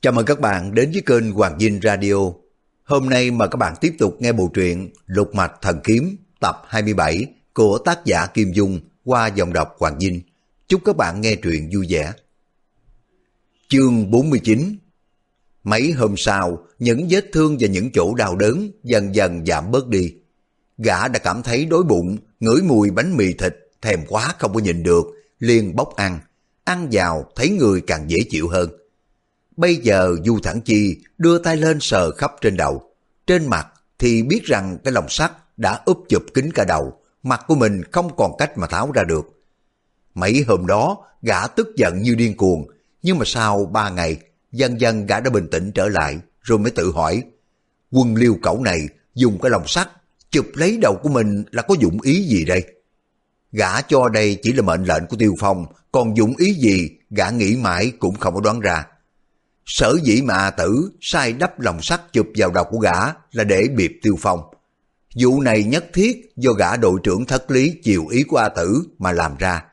Chào mừng các bạn đến với kênh Hoàng Dinh Radio. Hôm nay mà các bạn tiếp tục nghe bộ truyện Lục Mạch Thần Kiếm tập 27 của tác giả Kim Dung qua dòng đọc Hoàng Dinh. Chúc các bạn nghe truyện vui vẻ. Chương 49 Mấy hôm sau, những vết thương và những chỗ đau đớn dần dần giảm bớt đi. Gã đã cảm thấy đói bụng, ngửi mùi bánh mì thịt, thèm quá không có nhìn được, liền bốc ăn. Ăn vào thấy người càng dễ chịu hơn. Bây giờ Du Thẳng Chi đưa tay lên sờ khắp trên đầu. Trên mặt thì biết rằng cái lồng sắt đã úp chụp kính cả đầu, mặt của mình không còn cách mà tháo ra được. Mấy hôm đó, gã tức giận như điên cuồng, nhưng mà sau ba ngày, dần dần gã đã bình tĩnh trở lại, rồi mới tự hỏi, quân liêu cẩu này dùng cái lồng sắt chụp lấy đầu của mình là có dụng ý gì đây? Gã cho đây chỉ là mệnh lệnh của Tiêu Phong, còn dụng ý gì gã nghĩ mãi cũng không có đoán ra. Sở dĩ mà A Tử sai đắp lòng sắt chụp vào đầu của gã là để biệp Tiêu Phong. Vụ này nhất thiết do gã đội trưởng thất lý chiều ý của A Tử mà làm ra.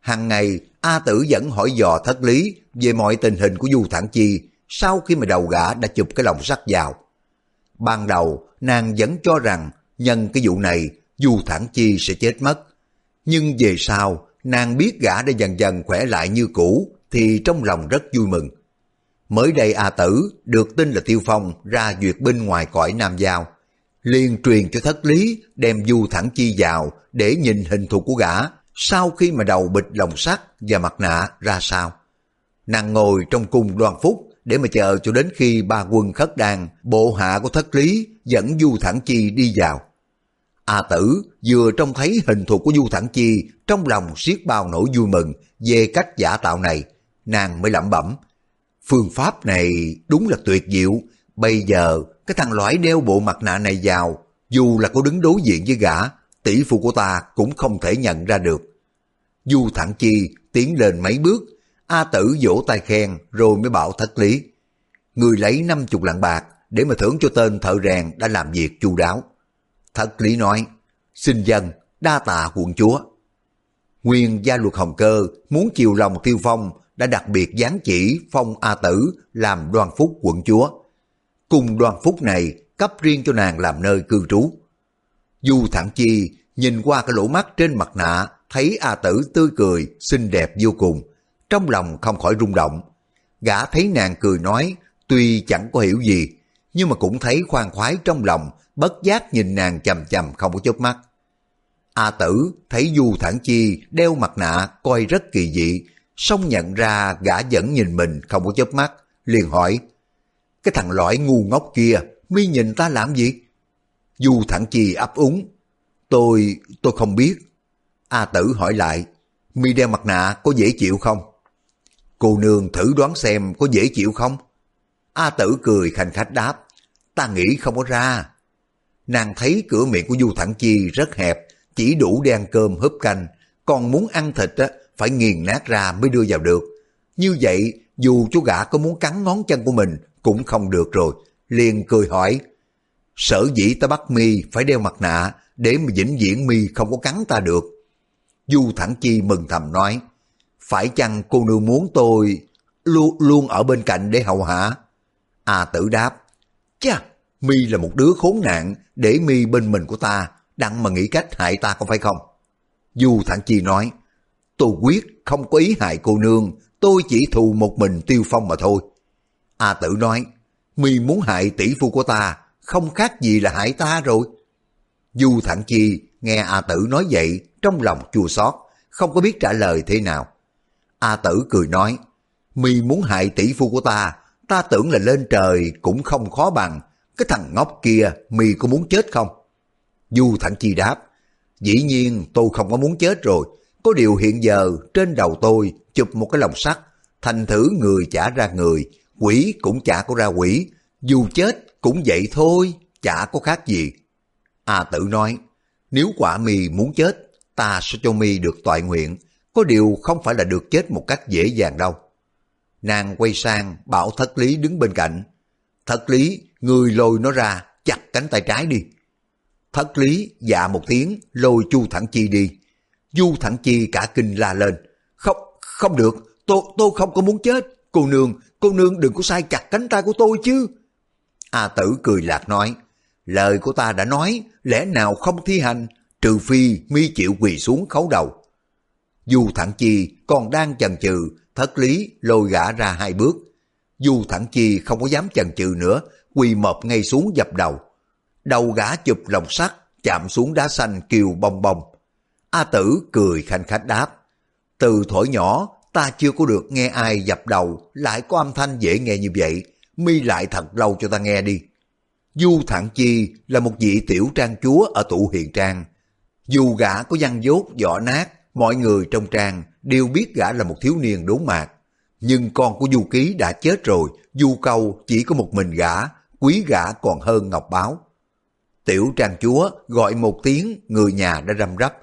Hàng ngày, A Tử vẫn hỏi dò thất lý về mọi tình hình của Du Thản Chi sau khi mà đầu gã đã chụp cái lòng sắt vào. Ban đầu, nàng vẫn cho rằng nhân cái vụ này Du Thản Chi sẽ chết mất. Nhưng về sau, nàng biết gã đã dần dần khỏe lại như cũ thì trong lòng rất vui mừng. Mới đây A Tử được tin là Tiêu Phong ra duyệt binh ngoài cõi Nam Giao. liền truyền cho thất lý đem Du Thẳng Chi vào để nhìn hình thù của gã sau khi mà đầu bịch lồng sắt và mặt nạ ra sao. Nàng ngồi trong cung đoan phúc để mà chờ cho đến khi ba quân khất đàn, bộ hạ của thất lý dẫn Du Thẳng Chi đi vào. A tử vừa trông thấy hình thù của Du Thẳng Chi trong lòng siết bao nỗi vui mừng về cách giả tạo này, nàng mới lẩm bẩm. Phương pháp này đúng là tuyệt diệu, bây giờ cái thằng lõi đeo bộ mặt nạ này vào, dù là có đứng đối diện với gã, tỷ phụ của ta cũng không thể nhận ra được. Du Thẳng Chi tiến lên mấy bước, A Tử vỗ tay khen rồi mới bảo thất lý. Người lấy năm chục lạng bạc để mà thưởng cho tên thợ rèn đã làm việc chu đáo. Thất lý nói, xin dân, đa tạ quận chúa. Nguyên gia luật hồng cơ muốn chiều lòng tiêu phong đã đặc biệt gián chỉ phong A Tử làm Đoàn phúc quận chúa. Cùng Đoàn phúc này cấp riêng cho nàng làm nơi cư trú. Du Thẳng Chi nhìn qua cái lỗ mắt trên mặt nạ thấy A Tử tươi cười, xinh đẹp vô cùng. Trong lòng không khỏi rung động. Gã thấy nàng cười nói, tuy chẳng có hiểu gì, nhưng mà cũng thấy khoan khoái trong lòng, bất giác nhìn nàng chầm chầm không có chớp mắt. A Tử thấy Du Thẳng Chi đeo mặt nạ coi rất kỳ dị, xong nhận ra gã vẫn nhìn mình không có chớp mắt, liền hỏi, cái thằng lõi ngu ngốc kia, mi nhìn ta làm gì? Du Thẳng Chi ấp úng, tôi, tôi không biết. A Tử hỏi lại, mi đeo mặt nạ có dễ chịu không? Cô nương thử đoán xem có dễ chịu không? A Tử cười khanh khách đáp, ta nghĩ không có ra. Nàng thấy cửa miệng của Du Thẳng Chi rất hẹp, chỉ đủ đen cơm húp canh, còn muốn ăn thịt á, phải nghiền nát ra mới đưa vào được. Như vậy, dù chú gã có muốn cắn ngón chân của mình cũng không được rồi. Liền cười hỏi, sở dĩ ta bắt mi phải đeo mặt nạ để mà vĩnh viễn mi không có cắn ta được. Du Thẳng Chi mừng thầm nói, phải chăng cô nương muốn tôi luôn, luôn ở bên cạnh để hầu hạ? A tử đáp, chà, mi là một đứa khốn nạn để mi bên mình của ta, đặng mà nghĩ cách hại ta có phải không? Du Thẳng Chi nói, tôi quyết không có ý hại cô nương, tôi chỉ thù một mình tiêu phong mà thôi. A tử nói, mi muốn hại tỷ phu của ta, không khác gì là hại ta rồi. Du Thẳng Chi nghe A tử nói vậy, trong lòng chua xót, không có biết trả lời thế nào. A tử cười nói, mi muốn hại tỷ phu của ta, ta tưởng là lên trời cũng không khó bằng, cái thằng ngốc kia mi có muốn chết không? Du Thẳng Chi đáp, dĩ nhiên tôi không có muốn chết rồi, có điều hiện giờ trên đầu tôi chụp một cái lồng sắt, thành thử người chả ra người, quỷ cũng chả có ra quỷ, dù chết cũng vậy thôi, chả có khác gì. A tự nói, nếu quả mì muốn chết, ta sẽ cho mi được toại nguyện, có điều không phải là được chết một cách dễ dàng đâu. Nàng quay sang bảo thất lý đứng bên cạnh. Thất lý, người lôi nó ra, chặt cánh tay trái đi. Thất lý dạ một tiếng lôi Chu Thẳng Chi đi. Du Thẳng Chi cả kinh la lên. Không, không được, tôi, tôi không có muốn chết, cô nương, cô nương đừng có sai chặt cánh tay của tôi chứ. A tử cười lạc nói, lời của ta đã nói, lẽ nào không thi hành, trừ phi mi chịu quỳ xuống khấu đầu. Du Thẳng Chi còn đang chần chừ, thất lý lôi gã ra hai bước. Du Thẳng Chi không có dám chần chừ nữa, quỳ mọp ngay xuống dập đầu. Đầu gã chụp lồng sắt, chạm xuống đá xanh kiều bong bong. A tử cười khanh khách đáp. Từ thổi nhỏ, ta chưa có được nghe ai dập đầu, lại có âm thanh dễ nghe như vậy. Mi lại thật lâu cho ta nghe đi. Du Thản Chi là một vị tiểu trang chúa ở tụ hiền trang. Dù gã có văn dốt, võ nát, mọi người trong trang đều biết gã là một thiếu niên đốn mạc. Nhưng con của Du Ký đã chết rồi, Du Câu chỉ có một mình gã, quý gã còn hơn Ngọc Báo. Tiểu trang chúa gọi một tiếng, người nhà đã răm rắp.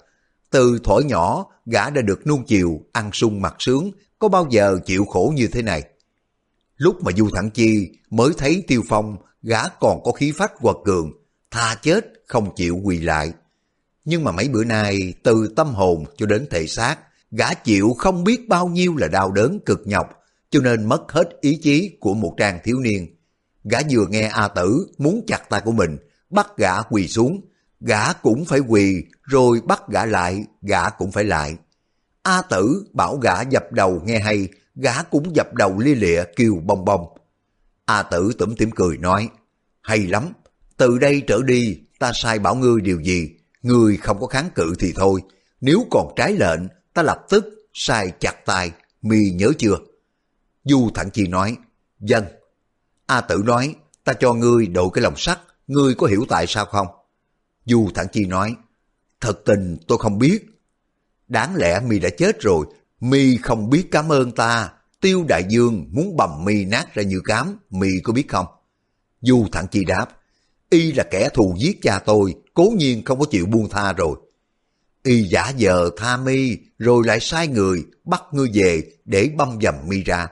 Từ thuở nhỏ, gã đã được nuông chiều, ăn sung mặc sướng, có bao giờ chịu khổ như thế này. Lúc mà Du Thẳng Chi mới thấy Tiêu Phong, gã còn có khí phách quật cường, tha chết không chịu quỳ lại. Nhưng mà mấy bữa nay, từ tâm hồn cho đến thể xác, gã chịu không biết bao nhiêu là đau đớn cực nhọc, cho nên mất hết ý chí của một trang thiếu niên. Gã vừa nghe A Tử muốn chặt tay của mình, bắt gã quỳ xuống, gã cũng phải quỳ, rồi bắt gã lại, gã cũng phải lại. A Tử bảo gã dập đầu nghe hay, gã cũng dập đầu lia lịa kêu bong bong. A Tử tủm tỉm cười nói, hay lắm, từ đây trở đi ta sai bảo ngươi điều gì, ngươi không có kháng cự thì thôi, nếu còn trái lệnh ta lập tức sai chặt tay, mi nhớ chưa? Du Thẳng Chi nói, dân. A Tử nói, ta cho ngươi đội cái lòng sắt, ngươi có hiểu tại sao không? Du thản Chi nói, thật tình tôi không biết. Đáng lẽ mi đã chết rồi, mi không biết cảm ơn ta. Tiêu Đại Dương muốn bầm mi nát ra như cám, mi có biết không? Du thản Chi đáp, y là kẻ thù giết cha tôi, cố nhiên không có chịu buông tha rồi. Y giả vờ tha mi, rồi lại sai người bắt ngươi về để băm dầm mi ra.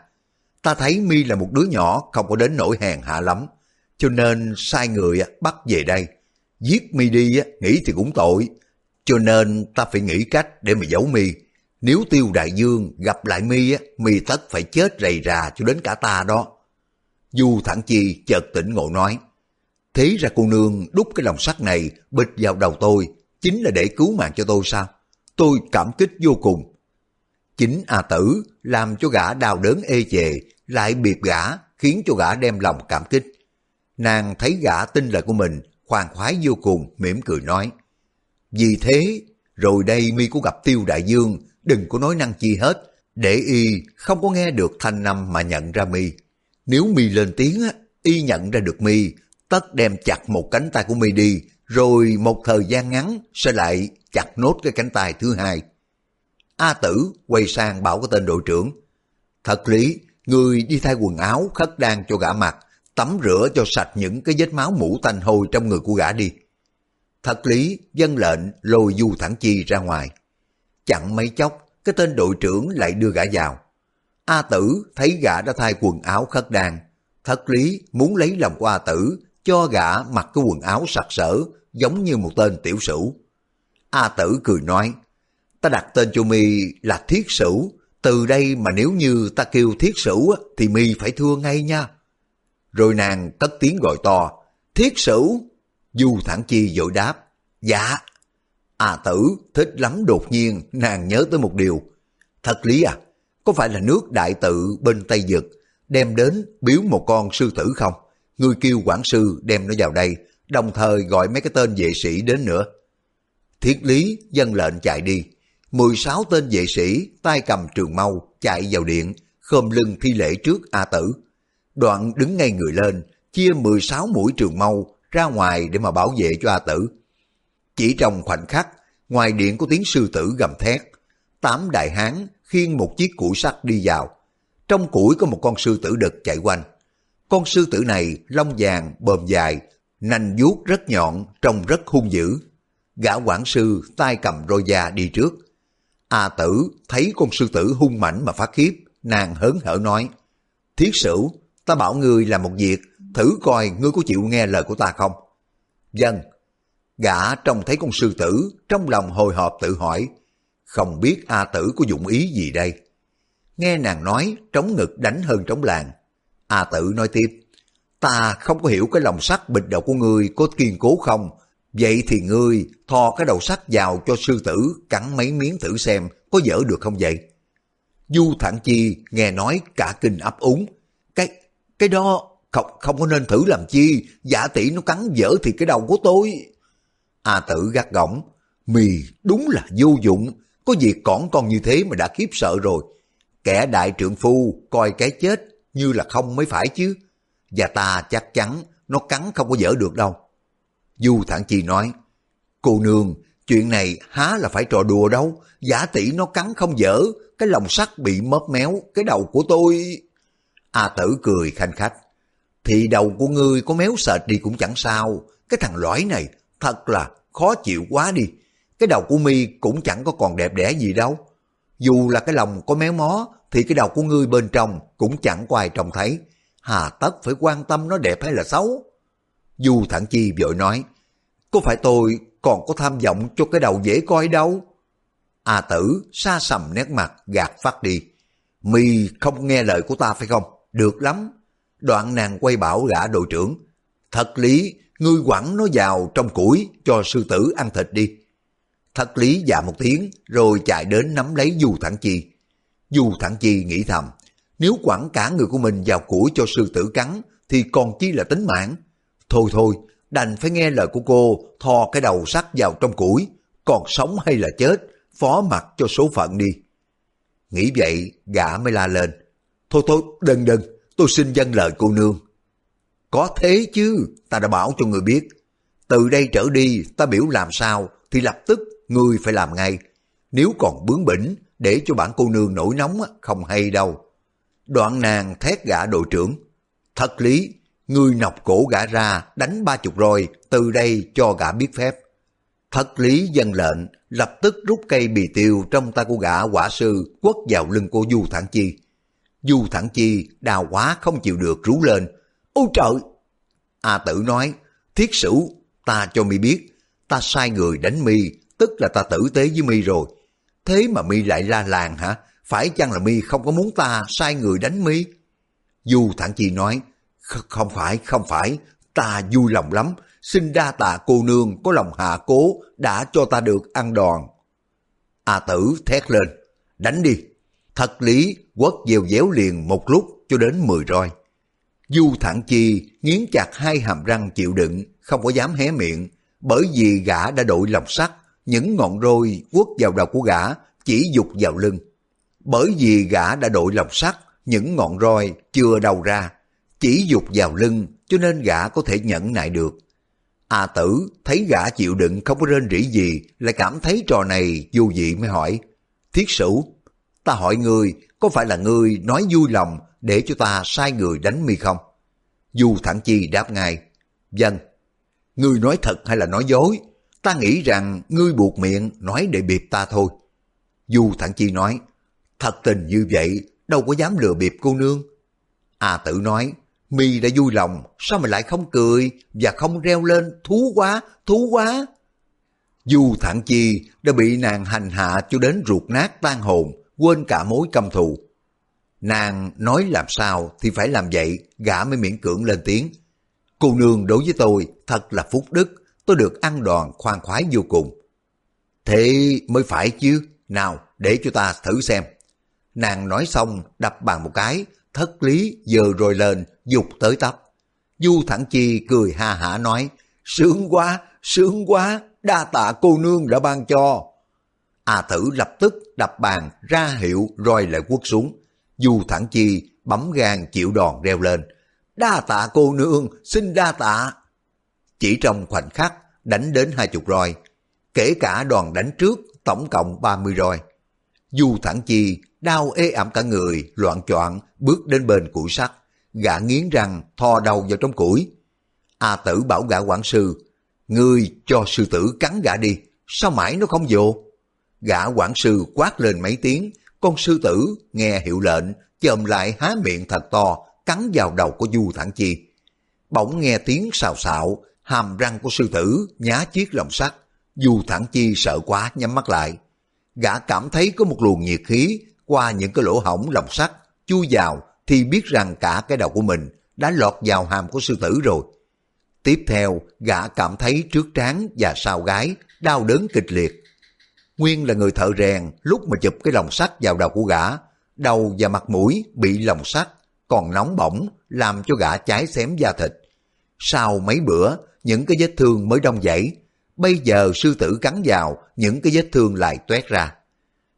Ta thấy mi là một đứa nhỏ không có đến nỗi hèn hạ lắm, cho nên sai người bắt về đây. Giết mi đi á nghĩ thì cũng tội, cho nên ta phải nghĩ cách để mà giấu mi. Nếu tiêu đại dương gặp lại mi á mi tất phải chết rầy rà cho đến cả ta đó. Du thẳng chi chợt tỉnh ngộ nói, Thế ra cô nương đúc cái lòng sắt này bịch vào đầu tôi, chính là để cứu mạng cho tôi sao? Tôi cảm kích vô cùng. Chính A Tử làm cho gã đau đớn ê chề, lại biệt gã khiến cho gã đem lòng cảm kích. Nàng thấy gã tin lời của mình, khoan khoái vô cùng, mỉm cười nói. Vì thế, rồi đây mi cũng gặp Tiêu Đại Dương, đừng có nói năng chi hết, để y không có nghe được thanh năm mà nhận ra mi. Nếu mi lên tiếng, y nhận ra được mi, tất đem chặt một cánh tay của mi đi, rồi một thời gian ngắn sẽ lại chặt nốt cái cánh tay thứ hai. A tử quay sang bảo cái tên đội trưởng, thật lý, người đi thay quần áo khất đan cho gã mặt tắm rửa cho sạch những cái vết máu mũ tanh hôi trong người của gã đi. Thật lý, dân lệnh lôi du thẳng chi ra ngoài. Chẳng mấy chốc, cái tên đội trưởng lại đưa gã vào. A tử thấy gã đã thay quần áo khất đan. Thật lý muốn lấy lòng của A tử cho gã mặc cái quần áo sặc sỡ, giống như một tên tiểu sửu. A tử cười nói, ta đặt tên cho mi là Thiết Sửu, từ đây mà nếu như ta kêu Thiết Sửu thì mi phải thưa ngay nha. Rồi nàng cất tiếng gọi to, Thiết Sửu. Du Thẳng Chi dội đáp, dạ. A tử thích lắm đột nhiên nàng nhớ tới một điều. Thật lý à, có phải là nước đại tự bên Tây Dực đem đến biếu một con sư tử không? người kêu quản sư đem nó vào đây, đồng thời gọi mấy cái tên vệ sĩ đến nữa. Thiết lý dân lệnh chạy đi. 16 tên vệ sĩ tay cầm trường mâu chạy vào điện, khom lưng thi lễ trước A Tử. Đoạn đứng ngay người lên, chia 16 mũi trường mâu ra ngoài để mà bảo vệ cho A Tử. Chỉ trong khoảnh khắc, ngoài điện có tiếng sư tử gầm thét. Tám đại hán khiêng một chiếc củi sắt đi vào. Trong củi có một con sư tử đực chạy quanh. Con sư tử này lông vàng, bờm dài, nành vuốt rất nhọn, trông rất hung dữ. Gã quản sư tay cầm roi da đi trước. A tử thấy con sư tử hung mãnh mà phát khiếp, nàng hớn hở nói, Thiết sửu, ta bảo ngươi làm một việc, thử coi ngươi có chịu nghe lời của ta không? Dân, gã trông thấy con sư tử, trong lòng hồi hộp tự hỏi, không biết A tử có dụng ý gì đây? Nghe nàng nói trống ngực đánh hơn trống làng. A tử nói tiếp, ta không có hiểu cái lòng sắt bịch đầu của ngươi có kiên cố không, vậy thì ngươi thò cái đầu sắt vào cho sư tử cắn mấy miếng thử xem có dở được không vậy? Du Thản Chi nghe nói cả kinh ấp úng, cái đó không không có nên thử làm chi, giả tỷ nó cắn dở thì cái đầu của tôi. A tử gắt gỏng, mì đúng là vô dụng, có việc cỏn con như thế mà đã khiếp sợ rồi. Kẻ đại trượng phu coi cái chết như là không mới phải chứ. Và ta chắc chắn nó cắn không có dở được đâu. Du Thản Chi nói, cô nương, chuyện này há là phải trò đùa đâu, giả tỷ nó cắn không dở, cái lòng sắt bị mớp méo, cái đầu của tôi... A tử cười khanh khách, thì đầu của ngươi có méo sệt đi cũng chẳng sao, cái thằng lõi này thật là khó chịu quá đi. Cái đầu của mi cũng chẳng có còn đẹp đẽ gì đâu. Dù là cái lòng có méo mó, thì cái đầu của ngươi bên trong cũng chẳng có ai trông thấy. Hà tất phải quan tâm nó đẹp hay là xấu. Du Thẳng Chi vội nói, có phải tôi còn có tham vọng cho cái đầu dễ coi đâu? A tử xa sầm nét mặt gạt phát đi. Mi không nghe lời của ta phải không? Được lắm. Đoạn nàng quay bảo gã đội trưởng. Thật lý, ngươi quẳng nó vào trong củi cho sư tử ăn thịt đi. Thật lý dạ một tiếng rồi chạy đến nắm lấy Du Thẳng Chi. Du Thẳng Chi nghĩ thầm, nếu quẳng cả người của mình vào củi cho sư tử cắn thì còn chi là tính mạng. Thôi thôi, đành phải nghe lời của cô thò cái đầu sắt vào trong củi, còn sống hay là chết, phó mặt cho số phận đi. Nghĩ vậy, gã mới la lên. Thôi thôi, đừng đừng, tôi xin dân lời cô nương. Có thế chứ, ta đã bảo cho người biết. Từ đây trở đi, ta biểu làm sao, thì lập tức người phải làm ngay. Nếu còn bướng bỉnh, để cho bản cô nương nổi nóng, không hay đâu. Đoạn nàng thét gã đội trưởng. Thật lý, người nọc cổ gã ra, đánh ba chục rồi, từ đây cho gã biết phép. Thật lý dân lệnh, lập tức rút cây bì tiêu trong tay của gã quả sư quất vào lưng cô Du Thẳng Chi. Du Thẳng Chi đào quá không chịu được rú lên. Ôi trời! A tử nói, thiết sử, ta cho mi biết, ta sai người đánh mi, tức là ta tử tế với mi rồi. Thế mà mi lại la làng hả? Phải chăng là mi không có muốn ta sai người đánh mi? Du Thẳng Chi nói, không phải, không phải, ta vui lòng lắm, xin đa tạ cô nương có lòng hạ cố đã cho ta được ăn đòn. A tử thét lên, đánh đi. Thật lý quất dèo déo liền một lúc cho đến mười roi. Du thẳng chi nghiến chặt hai hàm răng chịu đựng, không có dám hé miệng, bởi vì gã đã đội lòng sắt, những ngọn roi quất vào đầu của gã chỉ dục vào lưng. Bởi vì gã đã đội lòng sắt, những ngọn roi chưa đầu ra, chỉ dục vào lưng cho nên gã có thể nhẫn nại được. A tử thấy gã chịu đựng không có rên rỉ gì, lại cảm thấy trò này vô vị mới hỏi. Thiết sửu, ta hỏi ngươi, có phải là ngươi nói vui lòng để cho ta sai người đánh mi không? Du thẳng chi đáp ngay. Dân, ngươi nói thật hay là nói dối? Ta nghĩ rằng ngươi buộc miệng nói để bịp ta thôi. Du thẳng chi nói, thật tình như vậy, đâu có dám lừa bịp cô nương. A tử nói, mi đã vui lòng, sao mà lại không cười và không reo lên thú quá, thú quá. Du thẳng chi đã bị nàng hành hạ cho đến ruột nát tan hồn, quên cả mối căm thù. Nàng nói làm sao thì phải làm vậy, gã mới miễn cưỡng lên tiếng. Cô nương đối với tôi thật là phúc đức, tôi được ăn đòn khoan khoái vô cùng. Thế mới phải chứ, nào để cho ta thử xem. Nàng nói xong đập bàn một cái, thất lý giờ rồi lên, dục tới tấp. Du Thẳng Chi cười ha hả nói, sướng quá, sướng quá, đa tạ cô nương đã ban cho. A Tử lập tức đập bàn ra hiệu rồi lại quất xuống. Du Thẳng Chi bấm gan chịu đòn reo lên. Đa tạ cô nương, xin đa tạ. Chỉ trong khoảnh khắc đánh đến hai chục roi, kể cả đoàn đánh trước tổng cộng 30 roi. Du Thẳng Chi đau ê ẩm cả người, loạn choạng bước đến bên củi sắt, gã nghiến răng thò đầu vào trong củi. A tử bảo gã quản sư, ngươi cho sư tử cắn gã đi, sao mãi nó không vô? Gã quản sư quát lên mấy tiếng, con sư tử nghe hiệu lệnh, chồm lại há miệng thật to, cắn vào đầu của Du Thẳng Chi. Bỗng nghe tiếng xào xạo, hàm răng của sư tử nhá chiếc lòng sắt. Du Thẳng Chi sợ quá nhắm mắt lại. Gã cảm thấy có một luồng nhiệt khí qua những cái lỗ hổng lòng sắt, chui vào thì biết rằng cả cái đầu của mình đã lọt vào hàm của sư tử rồi. Tiếp theo, gã cảm thấy trước trán và sau gái đau đớn kịch liệt. Nguyên là người thợ rèn, lúc mà chụp cái lồng sắt vào đầu của gã, đầu và mặt mũi bị lồng sắt, còn nóng bỏng, làm cho gã cháy xém da thịt. Sau mấy bữa, những cái vết thương mới đông dãy, bây giờ sư tử cắn vào, những cái vết thương lại toét ra.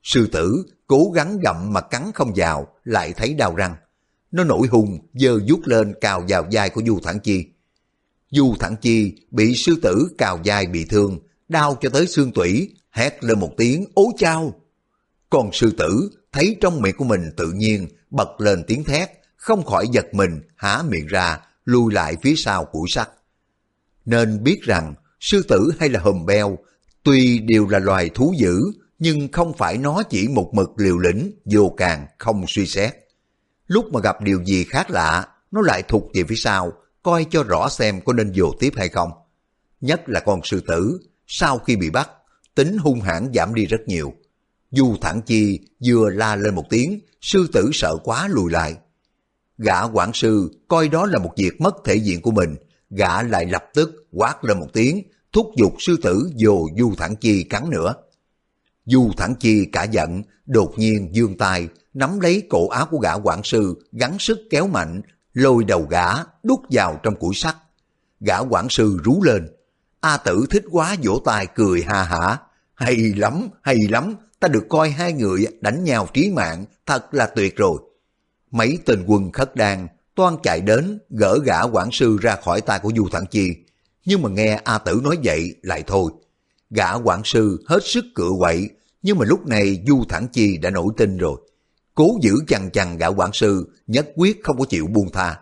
Sư tử cố gắng gặm mà cắn không vào, lại thấy đau răng. Nó nổi hùng, dơ vuốt lên cào vào vai của Du Thẳng Chi. Du Thẳng Chi bị sư tử cào vai bị thương, đau cho tới xương tủy, hét lên một tiếng ố chao. Còn sư tử thấy trong miệng của mình tự nhiên bật lên tiếng thét, không khỏi giật mình, há miệng ra, lùi lại phía sau củi sắt. Nên biết rằng sư tử hay là hùm beo, tuy đều là loài thú dữ, nhưng không phải nó chỉ một mực liều lĩnh, vô càng, không suy xét. Lúc mà gặp điều gì khác lạ, nó lại thụt về phía sau, coi cho rõ xem có nên vô tiếp hay không. Nhất là con sư tử, sau khi bị bắt, tính hung hãn giảm đi rất nhiều. Du thẳng chi vừa la lên một tiếng, sư tử sợ quá lùi lại. Gã quản sư coi đó là một việc mất thể diện của mình, gã lại lập tức quát lên một tiếng, thúc giục sư tử dồ Du thẳng chi cắn nữa. Du thẳng chi cả giận, đột nhiên dương tay, nắm lấy cổ áo của gã quản sư, gắng sức kéo mạnh, lôi đầu gã đút vào trong củi sắt. Gã quản sư rú lên. A tử thích quá vỗ tay cười ha hả. Hay lắm, hay lắm, ta được coi hai người đánh nhau trí mạng, thật là tuyệt rồi. Mấy tên quân khất đan toan chạy đến gỡ gã quản sư ra khỏi tay của Du Thẳng Chi. Nhưng mà nghe A Tử nói vậy lại thôi. Gã quản sư hết sức cựa quậy, nhưng mà lúc này Du Thẳng Chi đã nổi tin rồi. Cố giữ chằn chằn gã quản sư, nhất quyết không có chịu buông tha.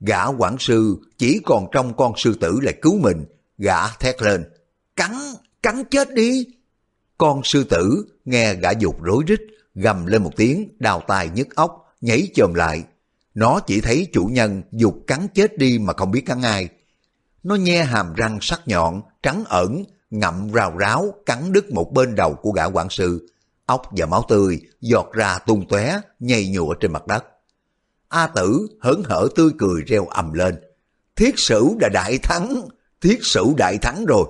Gã quản sư chỉ còn trong con sư tử lại cứu mình, gã thét lên. Cắn, cắn chết đi. Con sư tử nghe gã dục rối rít, gầm lên một tiếng, đào tài nhức óc, nhảy chồm lại. Nó chỉ thấy chủ nhân dục cắn chết đi mà không biết cắn ai. Nó nhe hàm răng sắc nhọn, trắng ẩn, ngậm rào ráo, cắn đứt một bên đầu của gã quản sư. Ốc và máu tươi giọt ra tung tóe nhầy nhụa trên mặt đất. A tử hớn hở tươi cười reo ầm lên. Thiết sử đã đại thắng, thiết sử đại thắng rồi.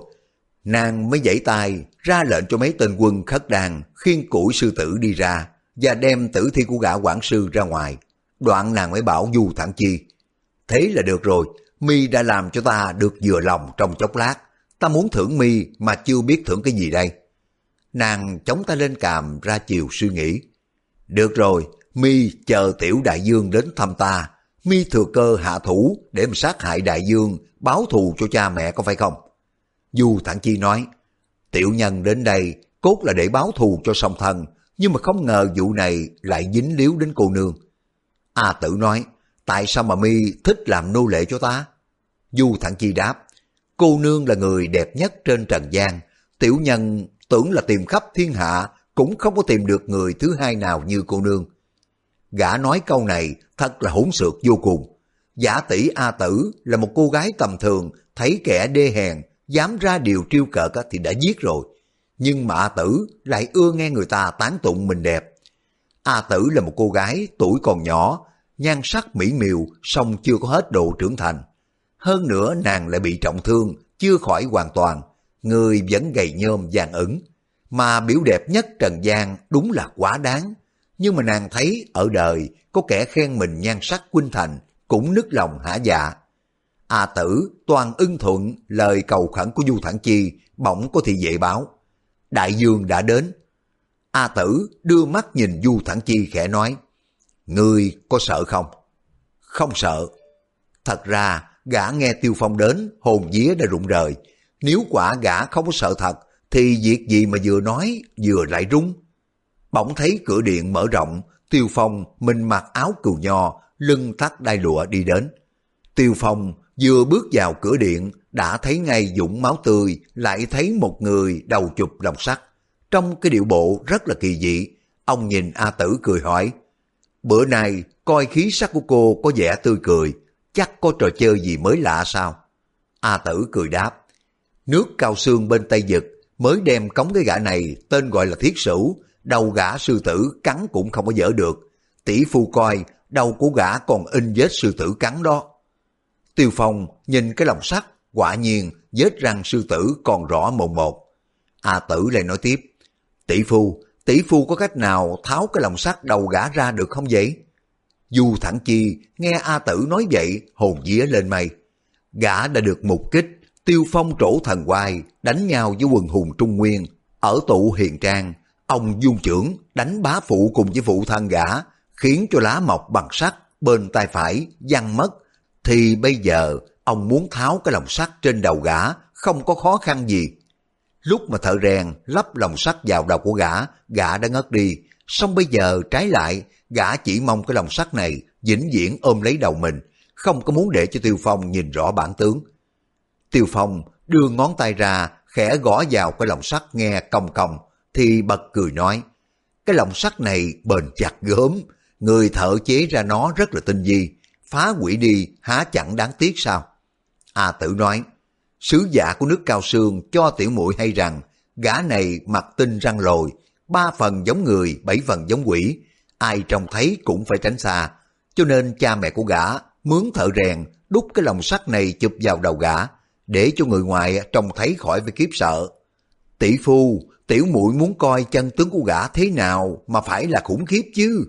Nàng mới dãy tay ra lệnh cho mấy tên quân khất đàn khiên củi sư tử đi ra và đem tử thi của gã quản sư ra ngoài. Đoạn nàng mới bảo Du Thẳng Chi. Thế là được rồi, mi đã làm cho ta được vừa lòng trong chốc lát. Ta muốn thưởng mi mà chưa biết thưởng cái gì đây. Nàng chống tay lên càm ra chiều suy nghĩ. Được rồi, mi chờ tiểu đại dương đến thăm ta. Mi thừa cơ hạ thủ để mà sát hại đại dương, báo thù cho cha mẹ có phải không? Du thản Chi nói, tiểu nhân đến đây cốt là để báo thù cho song thần nhưng mà không ngờ vụ này lại dính líu đến cô nương. A tử nói, tại sao mà mi thích làm nô lệ cho ta? Du thản Chi đáp, cô nương là người đẹp nhất trên trần gian, tiểu nhân tưởng là tìm khắp thiên hạ cũng không có tìm được người thứ hai nào như cô nương. Gã nói câu này thật là hỗn xược vô cùng. Giả tỷ A Tử là một cô gái tầm thường, thấy kẻ đê hèn, dám ra điều triêu cợt thì đã giết rồi. Nhưng mà A Tử lại ưa nghe người ta tán tụng mình đẹp. A Tử là một cô gái tuổi còn nhỏ, nhan sắc mỹ miều, song chưa có hết độ trưởng thành. Hơn nữa nàng lại bị trọng thương, chưa khỏi hoàn toàn, người vẫn gầy nhôm vàng ửng. Mà biểu đẹp nhất Trần gian đúng là quá đáng. Nhưng mà nàng thấy ở đời có kẻ khen mình nhan sắc quynh thành, cũng nức lòng hả dạ. A tử toàn ưng thuận lời cầu khẩn của Du Thản Chi bỗng có thị vệ báo. Đại dương đã đến. A tử đưa mắt nhìn Du Thản Chi khẽ nói. Ngươi có sợ không? Không sợ. Thật ra gã nghe Tiêu Phong đến hồn vía đã rụng rời. Nếu quả gã không có sợ thật thì việc gì mà vừa nói vừa lại rung. Bỗng thấy cửa điện mở rộng, Tiêu Phong mình mặc áo cừu nho, lưng thắt đai lụa đi đến. Tiêu Phong vừa bước vào cửa điện đã thấy ngay dũng máu tươi, lại thấy một người đầu chụp đồng sắt. Trong cái điệu bộ rất là kỳ dị, ông nhìn A Tử cười hỏi, bữa nay coi khí sắc của cô có vẻ tươi cười, chắc có trò chơi gì mới lạ sao? A Tử cười đáp, nước cao xương bên tay giật mới đem cống cái gã này tên gọi là thiết sửu, đầu gã sư tử cắn cũng không có dở được. Tỷ phu coi, đầu của gã còn in vết sư tử cắn đó. Tiêu Phong nhìn cái lòng sắt, quả nhiên vết răng sư tử còn rõ mồn một. A tử lại nói tiếp, tỷ phu, tỷ phu có cách nào tháo cái lòng sắt đầu gã ra được không vậy? Du Thẳng Chi nghe A Tử nói vậy hồn vía lên mây. Gã đã được mục kích, tiêu phong trổ thần quai, đánh nhau với quần hùng Trung Nguyên. Ở tụ hiền trang, ông dung trưởng đánh bá phụ cùng với phụ thân gã, khiến cho lá mọc bằng sắt bên tay phải văng mất. Thì bây giờ ông muốn tháo cái lồng sắt trên đầu gã không có khó khăn gì. Lúc mà thợ rèn lắp lồng sắt vào đầu của gã, gã đã ngất đi. Xong bây giờ trái lại, gã chỉ mong cái lồng sắt này vĩnh viễn ôm lấy đầu mình, không có muốn để cho Tiêu Phong nhìn rõ bản tướng. Tiêu Phong đưa ngón tay ra, khẽ gõ vào cái lồng sắt nghe cong cong, thì bật cười nói, cái lồng sắt này bền chặt gớm, người thợ chế ra nó rất là tinh vi, phá quỷ đi há chẳng đáng tiếc sao? A tử nói, sứ giả của nước cao sương cho tiểu muội hay rằng gã này mặt tinh răng lồi, ba phần giống người, bảy phần giống quỷ, ai trông thấy cũng phải tránh xa, cho nên cha mẹ của gã mướn thợ rèn đúc cái lồng sắt này chụp vào đầu gã, để cho người ngoài trông thấy khỏi phải kiếp sợ. Tỷ phu, tiểu muội muốn coi chân tướng của gã thế nào mà phải là khủng khiếp chứ.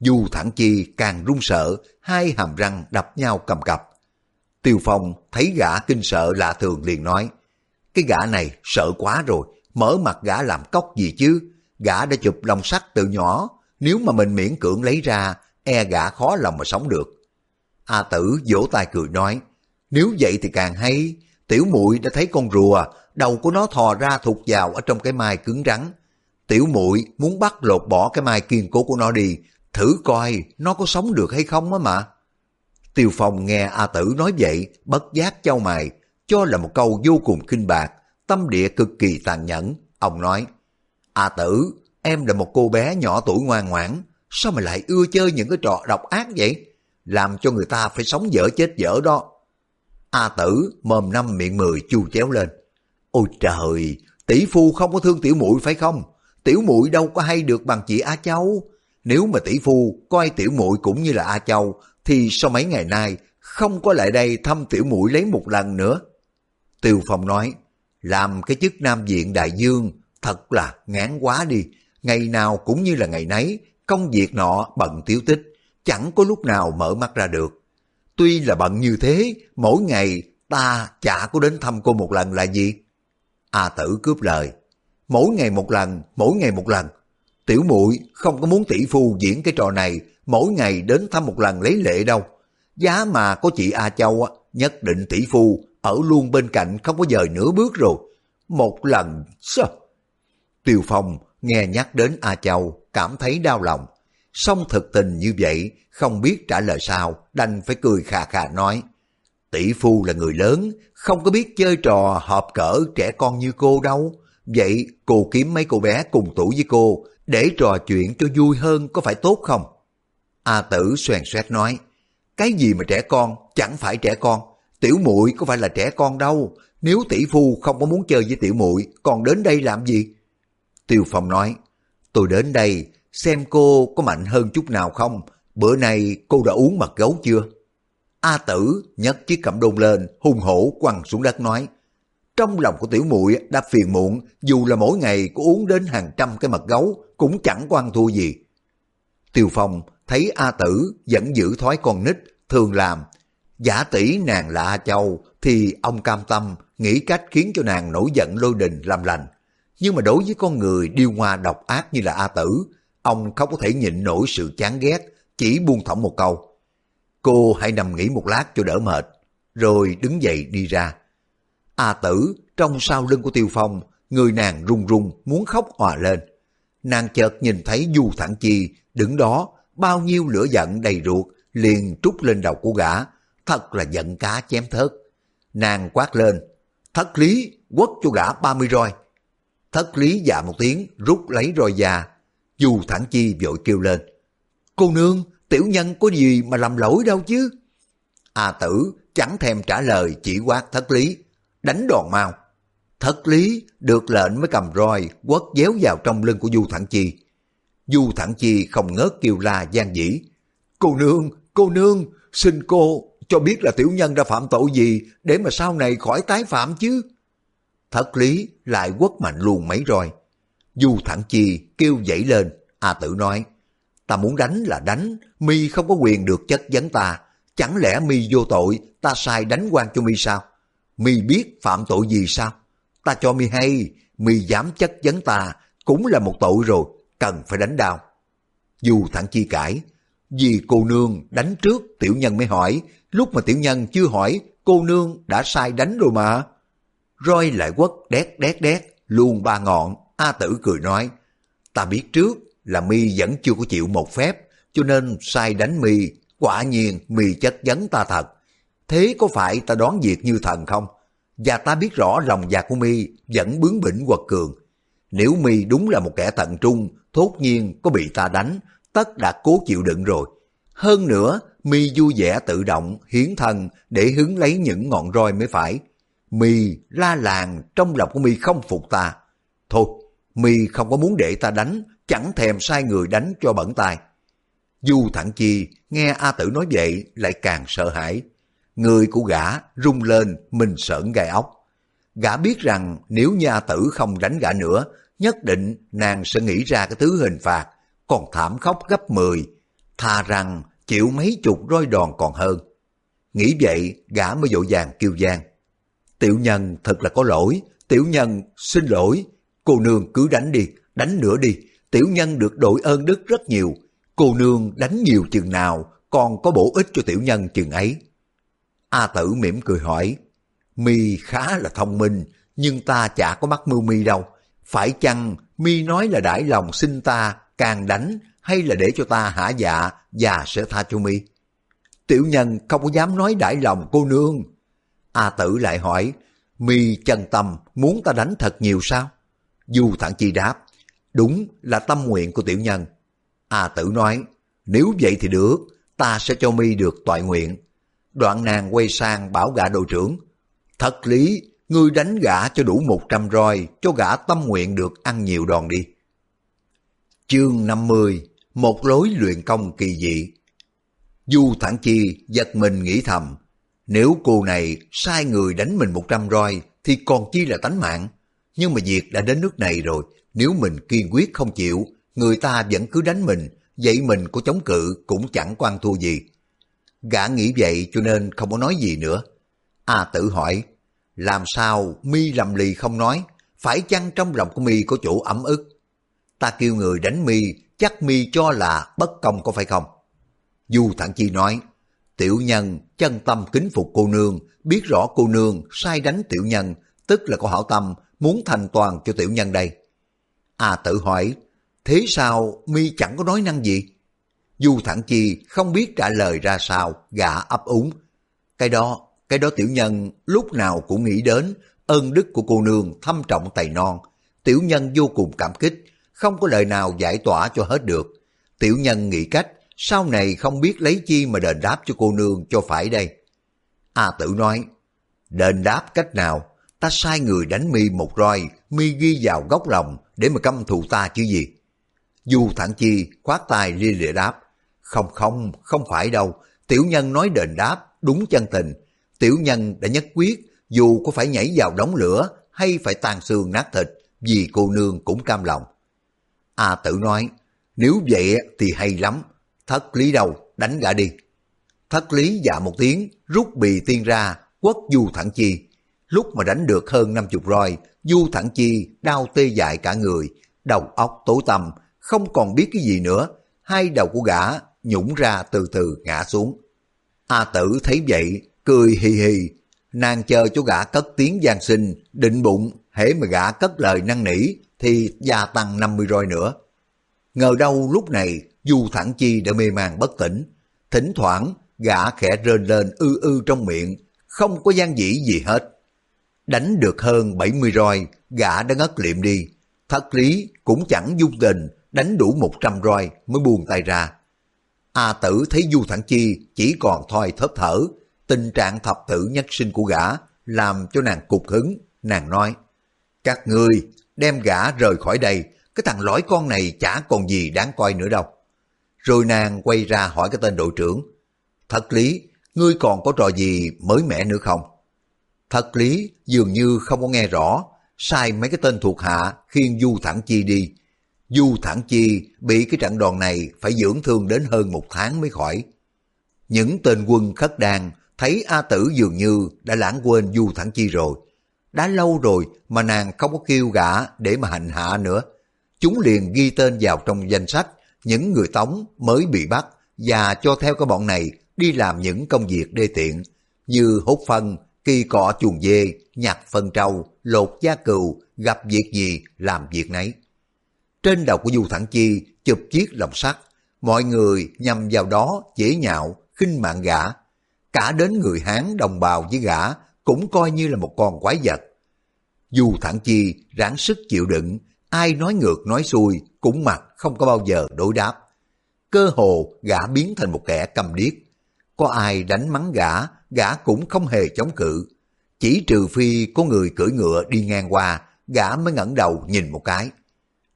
Du thẳng chi càng run sợ, hai hàm răng đập nhau cầm cập. Tiêu Phong thấy gã kinh sợ lạ thường liền nói, cái gã này sợ quá rồi, mở mặt gã làm cốc gì chứ, gã đã chụp lòng sắt từ nhỏ, nếu mà mình miễn cưỡng lấy ra, e gã khó lòng mà sống được. A tử vỗ tay cười nói, nếu vậy thì càng hay, tiểu muội đã thấy con rùa, đầu của nó thò ra thụt vào ở trong cái mai cứng rắn. Tiểu muội muốn bắt lột bỏ cái mai kiên cố của nó đi, thử coi nó có sống được hay không á mà. Tiêu Phong nghe A Tử nói vậy, bất giác châu mày, cho là một câu vô cùng kinh bạc, tâm địa cực kỳ tàn nhẫn. Ông nói, A Tử, em là một cô bé nhỏ tuổi ngoan ngoãn, sao mà lại ưa chơi những cái trò độc ác vậy? Làm cho người ta phải sống dở chết dở đó. A tử mồm năm miệng mười chu chéo lên. Ôi trời, tỷ phu không có thương tiểu muội phải không? Tiểu muội đâu có hay được bằng chị A Châu. Nếu mà tỷ phu coi tiểu muội cũng như là A Châu, thì sau mấy ngày nay không có lại đây thăm tiểu muội lấy một lần nữa. Tiêu Phong nói, làm cái chức Nam Viện Đại Dương thật là ngán quá đi, ngày nào cũng như là ngày nấy, công việc nọ bận tiếu tích, chẳng có lúc nào mở mắt ra được. Tuy là bận như thế, mỗi ngày ta chả có đến thăm cô một lần là gì? A tử cướp lời, mỗi ngày một lần, mỗi ngày một lần. Tiểu muội không có muốn tỷ phu diễn cái trò này, mỗi ngày đến thăm một lần lấy lệ đâu. Giá mà có chị A Châu, nhất định tỷ phu ở luôn bên cạnh không có dời nửa bước rồi. Một lần, sao? Tiêu Phong nghe nhắc đến A Châu, cảm thấy đau lòng. Xong thực tình như vậy, không biết trả lời sao, đành phải cười khà khà nói. Tỷ phu là người lớn, không có biết chơi trò hợp cỡ trẻ con như cô đâu. Vậy cô kiếm mấy cô bé cùng tuổi với cô, để trò chuyện cho vui hơn có phải tốt không? A tử xoèn xoét nói, cái gì mà trẻ con, chẳng phải trẻ con, tiểu muội có phải là trẻ con đâu, nếu tỷ phu không có muốn chơi với tiểu muội còn đến đây làm gì? Tiêu Phong nói, tôi đến đây xem cô có mạnh hơn chút nào không, bữa nay cô đã uống mật gấu chưa? A tử nhấc chiếc cẩm đôn lên, hung hổ quăng xuống đất nói, trong lòng của tiểu muội đã phiền muộn, dù là mỗi ngày có uống đến hàng trăm cái mật gấu, cũng chẳng có ăn thua gì. Tiêu Phong thấy A Tử vẫn giữ thói con nít, thường làm. Giả tỷ nàng là A Châu, thì ông cam tâm nghĩ cách khiến cho nàng nổi giận lôi đình làm lành. Nhưng mà đối với con người điêu hoa độc ác như là A Tử, ông không có thể nhịn nổi sự chán ghét, chỉ buông thõng một câu. Cô hãy nằm nghỉ một lát cho đỡ mệt, rồi đứng dậy đi ra. A Tử trong sau lưng của Tiêu Phong, người nàng run run muốn khóc hòa lên. Nàng chợt nhìn thấy Du Thẳng Chi đứng đó, bao nhiêu lửa giận đầy ruột liền trút lên đầu của gã, thật là giận cá chém thớt. Nàng quát lên, thất lý, quất cho gã ba mươi roi. Thất lý dạ một tiếng, rút lấy roi già. Du Thẳng Chi vội kêu lên, cô nương, tiểu nhân có gì mà làm lỗi đâu chứ? A tử chẳng thèm trả lời chỉ quát thất lý, đánh đòn mau. Thật lý, được lệnh mới cầm roi, quất déo vào trong lưng của Du Thẳng Chi. Du Thẳng Chi không ngớt kêu la gian dĩ. Cô nương, cô nương, xin cô cho biết là tiểu nhân đã phạm tội gì để mà sau này khỏi tái phạm chứ. Thất lý lại quất mạnh luôn mấy roi. Du Thẳng Chi kêu dậy lên, A Tử nói, ta muốn đánh là đánh, mi không có quyền được chất vấn ta, chẳng lẽ mi vô tội, ta sai đánh quan cho mi sao? Mi biết phạm tội gì sao? Ta cho mi hay, mi dám chất vấn ta, cũng là một tội rồi, cần phải đánh đau. Dù Thẳng Chi cãi, vì cô nương đánh trước tiểu nhân mới hỏi, lúc mà tiểu nhân chưa hỏi, cô nương đã sai đánh rồi mà. Roi lại quất đét đét đét, luôn ba ngọn, A Tử cười nói, ta biết trước là mi vẫn chưa có chịu một phép, cho nên sai đánh mi, quả nhiên mi chất vấn ta thật. Thế có phải ta đoán việc như thần không? Và ta biết rõ lòng dạ của mi vẫn bướng bỉnh quật cường. Nếu mi đúng là một kẻ tận trung, thốt nhiên có bị ta đánh, tất đã cố chịu đựng rồi. Hơn nữa, mi vui vẻ tự động, hiến thân để hứng lấy những ngọn roi mới phải. Mi la làng trong lòng của mi không phục ta. Thôi, mi không có muốn để ta đánh, chẳng thèm sai người đánh cho bẩn tay. Du thẳng chi nghe A Tử nói vậy lại càng sợ hãi. Người của gã rung lên mình sợn gai ốc. Gã biết rằng nếu nha Tử không đánh gã nữa, nhất định nàng sẽ nghĩ ra cái thứ hình phạt, còn thảm khóc gấp 10. Thà rằng chịu mấy chục roi đòn còn hơn. Nghĩ vậy, gã mới dội vàng kêu gian. Tiểu nhân thật là có lỗi, tiểu nhân xin lỗi, cô nương cứ đánh đi, đánh nữa đi, tiểu nhân được đội ơn đức rất nhiều, cô nương đánh nhiều chừng nào, còn có bổ ích cho tiểu nhân chừng ấy. A tử mỉm cười hỏi, mi khá là thông minh, nhưng ta chả có mắt mưu mi đâu, phải chăng mi nói là đãi lòng xin ta càng đánh hay là để cho ta hả dạ và sẽ tha cho mi? Tiểu nhân không có dám nói đãi lòng cô nương. A tử lại hỏi, mi chân tâm muốn ta đánh thật nhiều sao? Du thẳng chi đáp, đúng là tâm nguyện của tiểu nhân. A tử nói, nếu vậy thì được, ta sẽ cho mi được toại nguyện. Đoạn nàng quay sang bảo gã đội trưởng, thật lý, ngươi đánh gã cho đủ một trăm roi, cho gã tâm nguyện được ăn nhiều đòn đi. Chương 50 Một lối luyện công kỳ dị Du Thẳng Chi giật mình nghĩ thầm, nếu cô này sai người đánh mình một trăm roi thì còn chi là tánh mạng. Nhưng mà việc đã đến nước này rồi, nếu mình kiên quyết không chịu, người ta vẫn cứ đánh mình, vậy mình có chống cự cũng chẳng quan thua gì. Gã nghĩ vậy cho nên không có nói gì nữa. A tử hỏi, làm sao mi lầm lì không nói, phải chăng trong lòng của mi có chỗ ấm ức? Ta kêu người đánh mi, chắc mi cho là bất công có phải không? Du Thẳng Chi nói, tiểu nhân chân tâm kính phục cô nương, biết rõ cô nương sai đánh tiểu nhân, tức là có hảo tâm, muốn thành toàn cho tiểu nhân đây. A tự hỏi, thế sao mi chẳng có nói năng gì? Du Thẳng Chi không biết trả lời ra sao, gã ấp úng. Cái đó, cái đó tiểu nhân lúc nào cũng nghĩ đến ơn đức của cô nương thâm trọng tài non. Tiểu nhân vô cùng cảm kích, không có lời nào giải tỏa cho hết được. Tiểu nhân nghĩ cách, sau này không biết lấy chi mà đền đáp cho cô nương cho phải đây. A tử nói, đền đáp cách nào? Ta sai người đánh mi một roi, mi ghi vào góc lòng để mà căm thù ta chứ gì. Du thẳng chi khoát tay lia lịa đáp, không không, không phải đâu, tiểu nhân nói đền đáp, đúng chân tình. Tiểu nhân đã nhất quyết, dù có phải nhảy vào đống lửa hay phải tan xương nát thịt, vì cô nương cũng cam lòng. A tử nói, nếu vậy thì hay lắm, thất lý đâu, đánh gã đi. Thất lý dạ một tiếng, rút bì tiên ra, quất du thẳng chi. Lúc mà đánh được hơn năm chục roi, du thẳng chi đau tê dại cả người, đầu óc tối tăm, không còn biết cái gì nữa. Hai đầu của gã nhũng ra từ từ ngã xuống. A tử thấy vậy, cười hì hì, nàng chờ cho gã cất tiếng gian sinh, định bụng, hễ mà gã cất lời năn nỉ, thì gia tăng 50 roi nữa. Ngờ đâu lúc này Du Thẳng Chi đã mê man bất tỉnh, thỉnh thoảng gã khẽ rên lên ư ư trong miệng, không có gian dĩ gì hết. Đánh được hơn 70 roi, gã đã ngất liệm đi, thất lý cũng chẳng dung tình, đánh đủ 100 roi mới buông tay ra. A tử thấy Du Thản Chi chỉ còn thoi thớp thở, tình trạng thập tử nhất sinh của gã làm cho nàng cục hứng, nàng nói, Các ngươi đem gã rời khỏi đây, cái thằng lõi con này chả còn gì đáng coi nữa đâu. Rồi nàng quay ra hỏi cái tên đội trưởng, Thật lý, ngươi còn có trò gì mới mẻ nữa không? Thật lý dường như không có nghe rõ, sai mấy cái tên thuộc hạ khiêng Du Thẳng Chi đi. Du Thẳng Chi bị cái trận đòn này phải dưỡng thương đến hơn một tháng mới khỏi. Những tên quân khất đan thấy A Tử dường như đã lãng quên Du Thẳng Chi rồi. Đã lâu rồi mà nàng không có kêu gã để mà hành hạ nữa. Chúng liền ghi tên vào trong danh sách những người tống mới bị bắt và cho theo cái bọn này đi làm những công việc đê tiện như hút phân, kỳ cọ chuồng dê, nhặt phân trâu, lột da cừu, gặp việc gì làm việc nấy. Trên đầu của Du Thẳng Chi chụp chiếc lồng sắt, mọi người nhằm vào đó chế nhạo, khinh mạng gã. Cả đến người Hán đồng bào với gã cũng coi như là một con quái vật. Du Thẳng Chi ráng sức chịu đựng, ai nói ngược nói xuôi cũng mặc không có bao giờ đối đáp. Cơ hồ gã biến thành một kẻ cầm điếc. Có ai đánh mắng gã, gã cũng không hề chống cự. Chỉ trừ phi có người cưỡi ngựa đi ngang qua, gã mới ngẩng đầu nhìn một cái.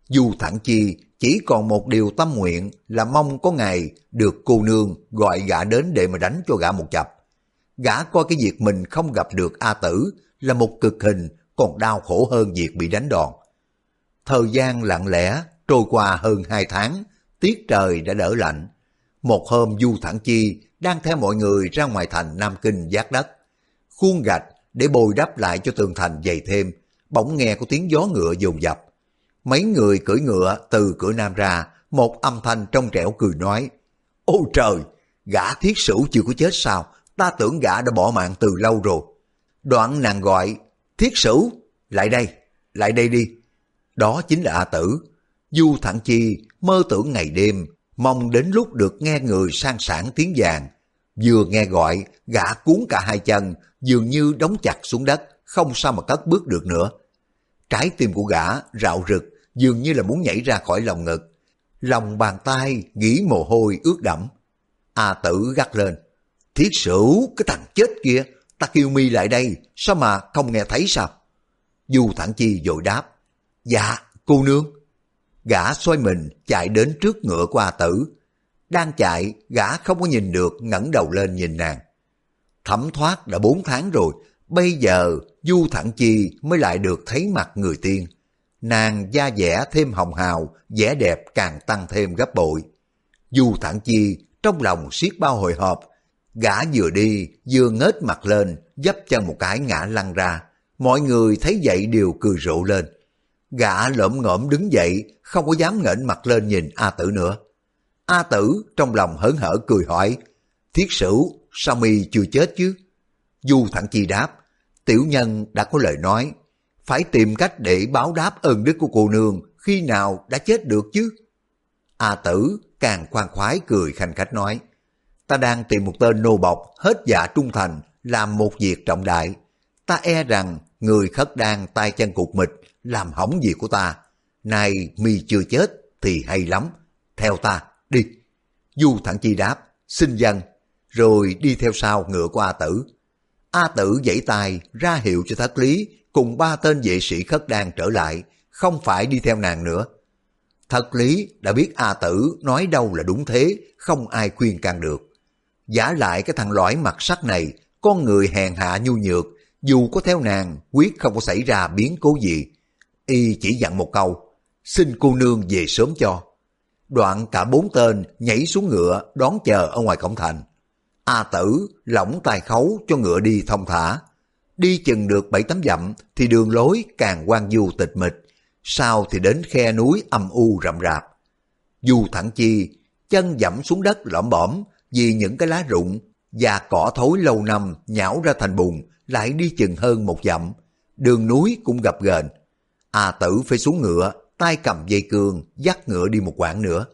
Du Thẳng Chi chỉ còn một điều tâm nguyện là mong có ngày được cô nương gọi gã đến để mà đánh cho gã một chập. Gã coi cái việc mình không gặp được A Tử là một cực hình còn đau khổ hơn việc bị đánh đòn. Thời gian lặng lẽ trôi qua hơn hai tháng, tiết trời đã đỡ lạnh. Một hôm Du Thẳng Chi đang theo mọi người ra ngoài thành Nam Kinh giác đất. Khuôn gạch để bồi đắp lại cho tường thành dày thêm, bỗng nghe có tiếng gió ngựa dồn dập. Mấy người cưỡi ngựa từ cửa Nam ra, một âm thanh trong trẻo cười nói, Ôi trời, gã thiết sửu chưa có chết sao, ta tưởng gã đã bỏ mạng từ lâu rồi. Đoạn nàng gọi, thiết sửu, lại đây, lại đây đi. Đó chính là A Tử. Du Thẳng Chi mơ tưởng ngày đêm, mong đến lúc được nghe người sang sản tiếng vàng. Vừa nghe gọi, gã cuốn cả hai chân, dường như đóng chặt xuống đất, không sao mà cất bước được nữa. Trái tim của gã rạo rực, dường như là muốn nhảy ra khỏi lòng ngực. Lòng bàn tay nghĩ mồ hôi ướt đẫm. A tử gắt lên. Thiết sửu, cái thằng chết kia, ta kêu mi lại đây, sao mà không nghe thấy sao? Du thẳng chi dội đáp. Dạ, cô nương. Gã xoay mình chạy đến trước ngựa của A tử. Đang chạy, gã không có nhìn được ngẩng đầu lên nhìn nàng. Thẩm thoát đã bốn tháng rồi, bây giờ Du Thẳng Chi mới lại được thấy mặt người tiên. Nàng da dẻ thêm hồng hào, vẻ đẹp càng tăng thêm gấp bội. Du Thản Chi trong lòng siết bao hồi hộp, gã vừa đi vừa ngết mặt lên, dấp chân một cái ngã lăn ra. Mọi người thấy vậy đều cười rộ lên. Gã lỡm ngõm đứng dậy, không có dám ngẩng mặt lên nhìn A Tử nữa. A Tử trong lòng hớn hở cười hỏi, Thiết sửu, sao mi chưa chết chứ? Du Thẳng Chi đáp, tiểu nhân đã có lời nói, phải tìm cách để báo đáp ơn đức của cô nương khi nào đã chết được chứ. A tử càng khoan khoái cười khanh khách nói, ta đang tìm một tên nô bọc hết dạ trung thành làm một việc trọng đại. Ta e rằng người khất đang tay chân cục mịch làm hỏng việc của ta. Này mi chưa chết thì hay lắm. Theo ta, đi. Du thẳng chi đáp, xin dân, rồi đi theo sau ngựa của A tử. A tử dãy tay ra hiệu cho thất lý cùng ba tên vệ sĩ khất đan trở lại, không phải đi theo nàng nữa. Thật lý đã biết A tử nói đâu là đúng thế, không ai khuyên can được. Giả lại cái thằng lõi mặt sắt này, con người hèn hạ nhu nhược, dù có theo nàng, quyết không có xảy ra biến cố gì. Y chỉ dặn một câu, xin cô nương về sớm cho. Đoạn cả bốn tên nhảy xuống ngựa đón chờ ở ngoài cổng thành. A tử lỏng tài khấu cho ngựa đi thông thả. Đi chừng được bảy tấm dặm thì đường lối càng quang du tịch mịch, sau thì đến khe núi âm u rậm rạp. Dù thẳng chi, chân dẫm xuống đất lõm bõm vì những cái lá rụng và cỏ thối lâu năm nhão ra thành bùn lại đi chừng hơn một dặm. Đường núi cũng gập ghềnh. A tử phải xuống ngựa, tay cầm dây cương, dắt ngựa đi một quãng nữa.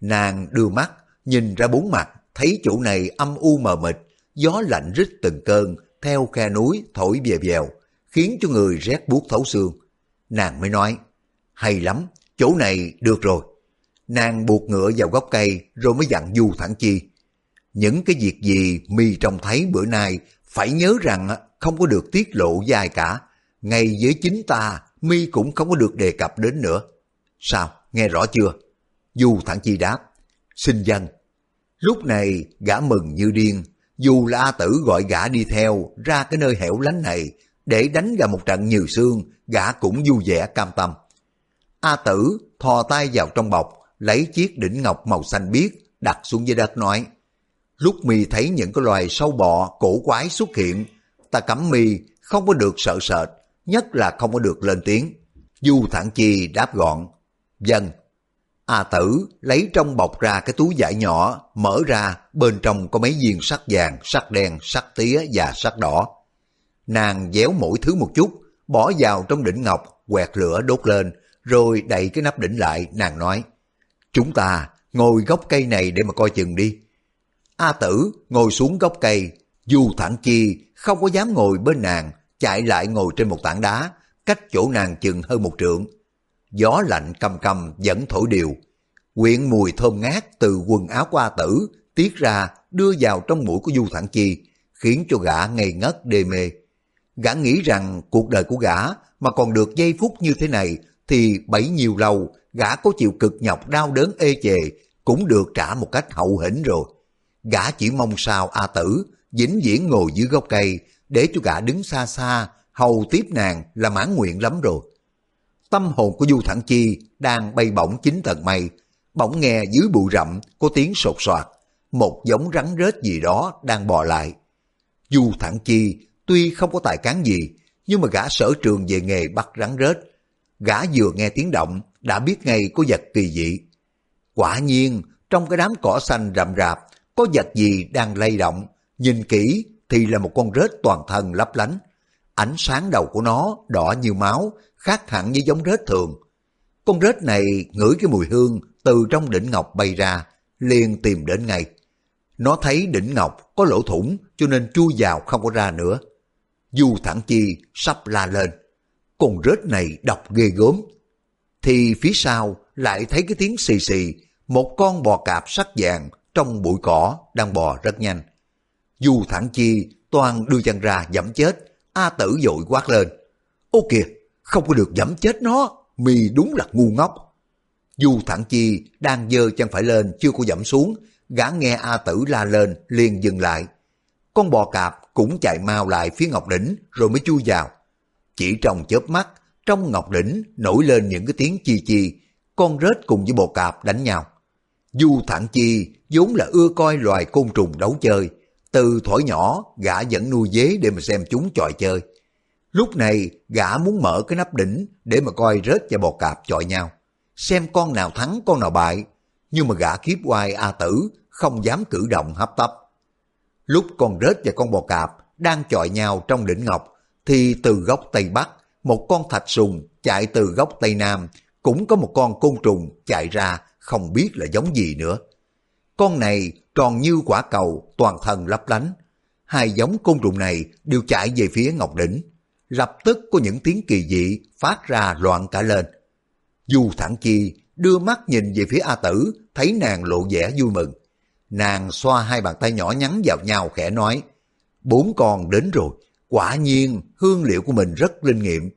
Nàng đưa mắt, nhìn ra bốn mặt, thấy chỗ này âm u mờ mịt, gió lạnh rít từng cơn, theo khe núi thổi về vèo, khiến cho người rét buốt thấu xương. Nàng mới nói, hay lắm, chỗ này được rồi. Nàng buộc ngựa vào gốc cây rồi mới dặn Du Thẳng Chi. Những cái việc gì mi trông thấy bữa nay phải nhớ rằng không có được tiết lộ với ai cả. ngay với chính ta, mi cũng không có được đề cập đến nữa. Sao, nghe rõ chưa? Du Thẳng Chi đáp, xin dân. Lúc này gã mừng như điên, dù là A Tử gọi gã đi theo ra cái nơi hẻo lánh này để đánh ra một trận nhiều xương, gã cũng vui vẻ cam tâm. A Tử thò tay vào trong bọc, lấy chiếc đỉnh ngọc màu xanh biếc đặt xuống dưới đất nói Lúc mi thấy những cái loài sâu bọ cổ quái xuất hiện, ta cấm mi không có được sợ sệt, nhất là không có được lên tiếng. Du thản Chi đáp gọn, dân. A tử lấy trong bọc ra cái túi vải nhỏ, mở ra, bên trong có mấy viên sắt vàng, sắt đen, sắt tía và sắt đỏ. Nàng déo mỗi thứ một chút, bỏ vào trong đỉnh ngọc, quẹt lửa đốt lên, rồi đậy cái nắp đỉnh lại, nàng nói, Chúng ta ngồi gốc cây này để mà coi chừng đi. A tử ngồi xuống gốc cây, dù Thẳng Chi không có dám ngồi bên nàng, chạy lại ngồi trên một tảng đá, cách chỗ nàng chừng hơn một trượng. Gió lạnh cầm cầm vẫn thổi đều. Quyện mùi thơm ngát từ quần áo của A Tử tiết ra đưa vào trong mũi của Du thản Chi, khiến cho gã ngây ngất đê mê. Gã nghĩ rằng cuộc đời của gã mà còn được giây phút như thế này thì bấy nhiêu lâu gã có chịu cực nhọc đau đớn ê chề cũng được trả một cách hậu hĩnh rồi. Gã chỉ mong sao A Tử vĩnh viễn ngồi dưới gốc cây để cho gã đứng xa xa hầu tiếp nàng là mãn nguyện lắm rồi. Tâm hồn của Du Thẳng Chi đang bay bổng chín tầng mây, bỗng nghe dưới bụi rậm có tiếng sột soạt, một giống rắn rết gì đó đang bò lại. Du Thẳng Chi tuy không có tài cán gì, nhưng mà gã sở trường về nghề bắt rắn rết. Gã vừa nghe tiếng động đã biết ngay có vật kỳ dị. Quả nhiên, trong cái đám cỏ xanh rậm rạp, có vật gì đang lay động, nhìn kỹ thì là một con rết toàn thân lấp lánh. Ánh sáng đầu của nó đỏ như máu, khác hẳn với giống rết thường. Con rết này ngửi cái mùi hương từ trong đỉnh ngọc bay ra, liền tìm đến ngay. Nó thấy đỉnh ngọc có lỗ thủng cho nên chui vào không có ra nữa. Du thẳng chi sắp la lên. Con rết này độc ghê gớm. Thì phía sau lại thấy cái tiếng xì xì, một con bò cạp sắc vàng trong bụi cỏ đang bò rất nhanh. Du thẳng chi toàn đưa chân ra dẫm chết, A tử dội quát lên. Ô kìa, không có được giẫm chết nó, mì đúng là ngu ngốc. Du thẳng chi đang dơ chân phải lên chưa có dẫm xuống, gã nghe A tử la lên liền dừng lại. Con bò cạp cũng chạy mau lại phía Ngọc Đỉnh rồi mới chui vào. Chỉ trong chớp mắt, trong Ngọc Đỉnh nổi lên những cái tiếng chi chi, con rết cùng với bò cạp đánh nhau. Du Thản Chi vốn là ưa coi loài côn trùng đấu chơi, từ thổi nhỏ gã vẫn nuôi dế để mà xem chúng trò chơi. Lúc này gã muốn mở cái nắp đỉnh để mà coi rết và bò cạp chọi nhau, xem con nào thắng con nào bại, nhưng mà gã kiếp oai A Tử không dám cử động hấp tấp. Lúc con rết và con bò cạp đang chọi nhau trong đỉnh ngọc, thì từ góc Tây Bắc, một con thạch sùng chạy từ góc Tây Nam, cũng có một con côn trùng chạy ra không biết là giống gì nữa. Con này tròn như quả cầu, toàn thân lấp lánh. Hai giống côn trùng này đều chạy về phía Ngọc Đỉnh. Lập tức có những tiếng kỳ dị phát ra loạn cả lên. Du Thẳng Chi đưa mắt nhìn về phía A Tử, thấy nàng lộ vẻ vui mừng. Nàng xoa hai bàn tay nhỏ nhắn vào nhau khẽ nói, bốn con đến rồi, quả nhiên hương liệu của mình rất linh nghiệm.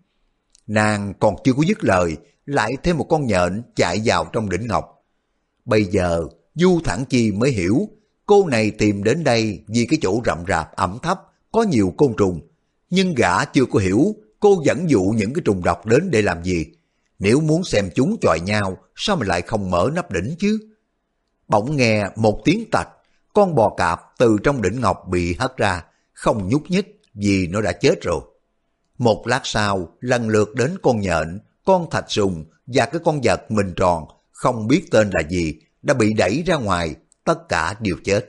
Nàng còn chưa có dứt lời, lại thêm một con nhện chạy vào trong đỉnh ngọc. Bây giờ, Du Thẳng Chi mới hiểu, cô này tìm đến đây vì cái chỗ rậm rạp ẩm thấp, có nhiều côn trùng. Nhưng gã chưa có hiểu cô dẫn dụ những cái trùng độc đến để làm gì. Nếu muốn xem chúng chọi nhau, sao mà lại không mở nắp đỉnh chứ? Bỗng nghe một tiếng tạch, con bò cạp từ trong đỉnh ngọc bị hất ra, không nhúc nhích vì nó đã chết rồi. Một lát sau, lần lượt đến con nhện, con thạch sùng và cái con vật mình tròn, không biết tên là gì, đã bị đẩy ra ngoài, tất cả đều chết.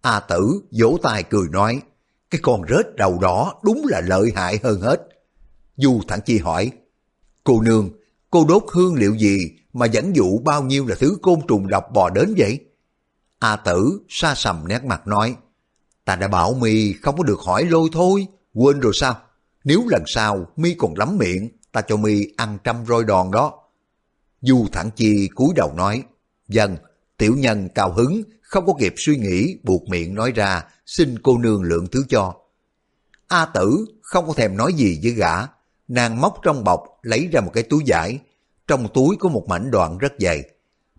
A tử vỗ tay cười nói, cái con rết đầu đỏ đúng là lợi hại hơn hết. Du thẳng chi hỏi, cô nương, cô đốt hương liệu gì mà dẫn dụ bao nhiêu là thứ côn trùng độc bò đến vậy? A tử xa sầm nét mặt nói, ta đã bảo mi không có được hỏi lôi thôi, quên rồi sao? Nếu lần sau mi còn lắm miệng, ta cho mi ăn trăm roi đòn đó. Du thẳng chi cúi đầu nói, Dân, tiểu nhân cao hứng, không có kịp suy nghĩ, buộc miệng nói ra, xin cô nương lượng thứ cho. A tử không có thèm nói gì với gã, nàng móc trong bọc lấy ra một cái túi vải. Trong túi có một mảnh đoạn rất dày.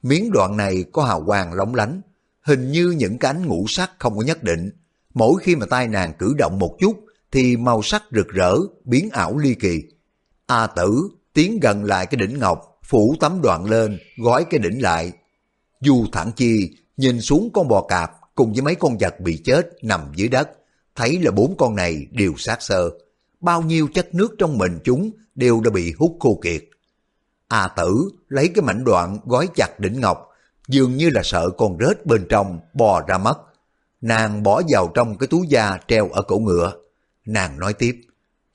Miếng đoạn này có hào quang lóng lánh. Hình như những cánh ngũ sắc không có nhất định. Mỗi khi mà tay nàng cử động một chút thì màu sắc rực rỡ, biến ảo ly kỳ. A tử tiến gần lại cái đỉnh ngọc, phủ tấm đoạn lên, gói cái đỉnh lại. Du thẳng chi nhìn xuống con bò cạp cùng với mấy con vật bị chết nằm dưới đất, thấy là bốn con này đều sát sơ. Bao nhiêu chất nước trong mình chúng đều đã bị hút khô kiệt. A tử lấy cái mảnh đoạn gói chặt đỉnh ngọc, dường như là sợ con rết bên trong bò ra mất. Nàng bỏ vào trong cái túi da treo ở cổ ngựa. Nàng nói tiếp,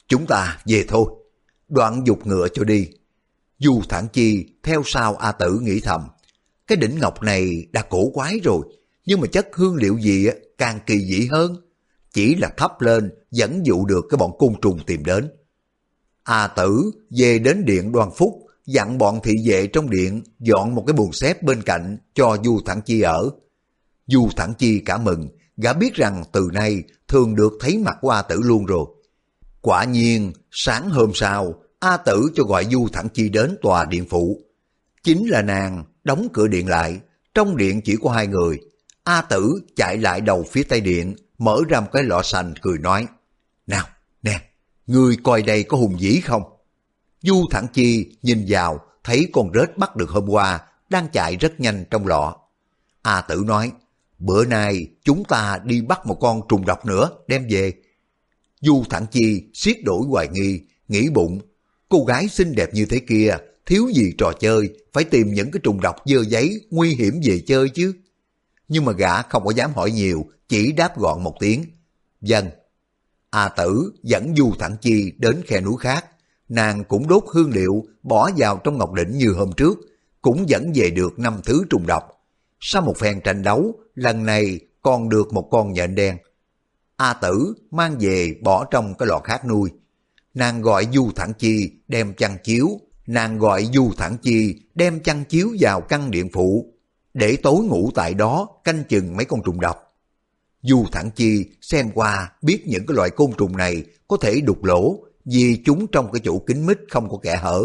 chúng ta về thôi. Đoạn dục ngựa cho đi. Du thản chi theo sau A tử nghĩ thầm. Cái đỉnh ngọc này đã cổ quái rồi, nhưng mà chất hương liệu gì càng kỳ dị hơn. Chỉ là thắp lên dẫn dụ được cái bọn côn trùng tìm đến. A tử về đến điện đoàn phúc, dặn bọn thị vệ trong điện dọn một cái buồng xếp bên cạnh cho Du Thẳng Chi ở. Du Thẳng Chi cả mừng, gã biết rằng từ nay thường được thấy mặt của A Tử luôn rồi. Quả nhiên, sáng hôm sau, A Tử cho gọi Du Thẳng Chi đến tòa điện phụ. Chính là nàng đóng cửa điện lại, trong điện chỉ có hai người. A Tử chạy lại đầu phía tây điện, mở ra một cái lọ sành cười nói, Nào, nè, ngươi coi đây có hùng dĩ không? Du Thẳng Chi nhìn vào, thấy con rết bắt được hôm qua, đang chạy rất nhanh trong lọ. A Tử nói, bữa nay chúng ta đi bắt một con trùng độc nữa, đem về. Du Thẳng Chi siết đổi hoài nghi, nghĩ bụng, cô gái xinh đẹp như thế kia, thiếu gì trò chơi, phải tìm những cái trùng độc dơ giấy nguy hiểm về chơi chứ. Nhưng mà gã không có dám hỏi nhiều, chỉ đáp gọn một tiếng. Dân. A tử dẫn Du Thẳng Chi đến khe núi khác, nàng cũng đốt hương liệu bỏ vào trong ngọc đỉnh như hôm trước, cũng dẫn về được năm thứ trùng độc. Sau một phen tranh đấu, lần này còn được một con nhện đen. A tử mang về bỏ trong cái lọ khác nuôi. Nàng gọi Du Thẳng Chi đem chăn chiếu, nàng gọi Du Thẳng Chi đem chăn chiếu vào căn điện phụ, để tối ngủ tại đó canh chừng mấy con trùng độc. Du Thẳng Chi xem qua biết những cái loại côn trùng này có thể đục lỗ vì chúng trong cái chỗ kính mít không có kẻ hở.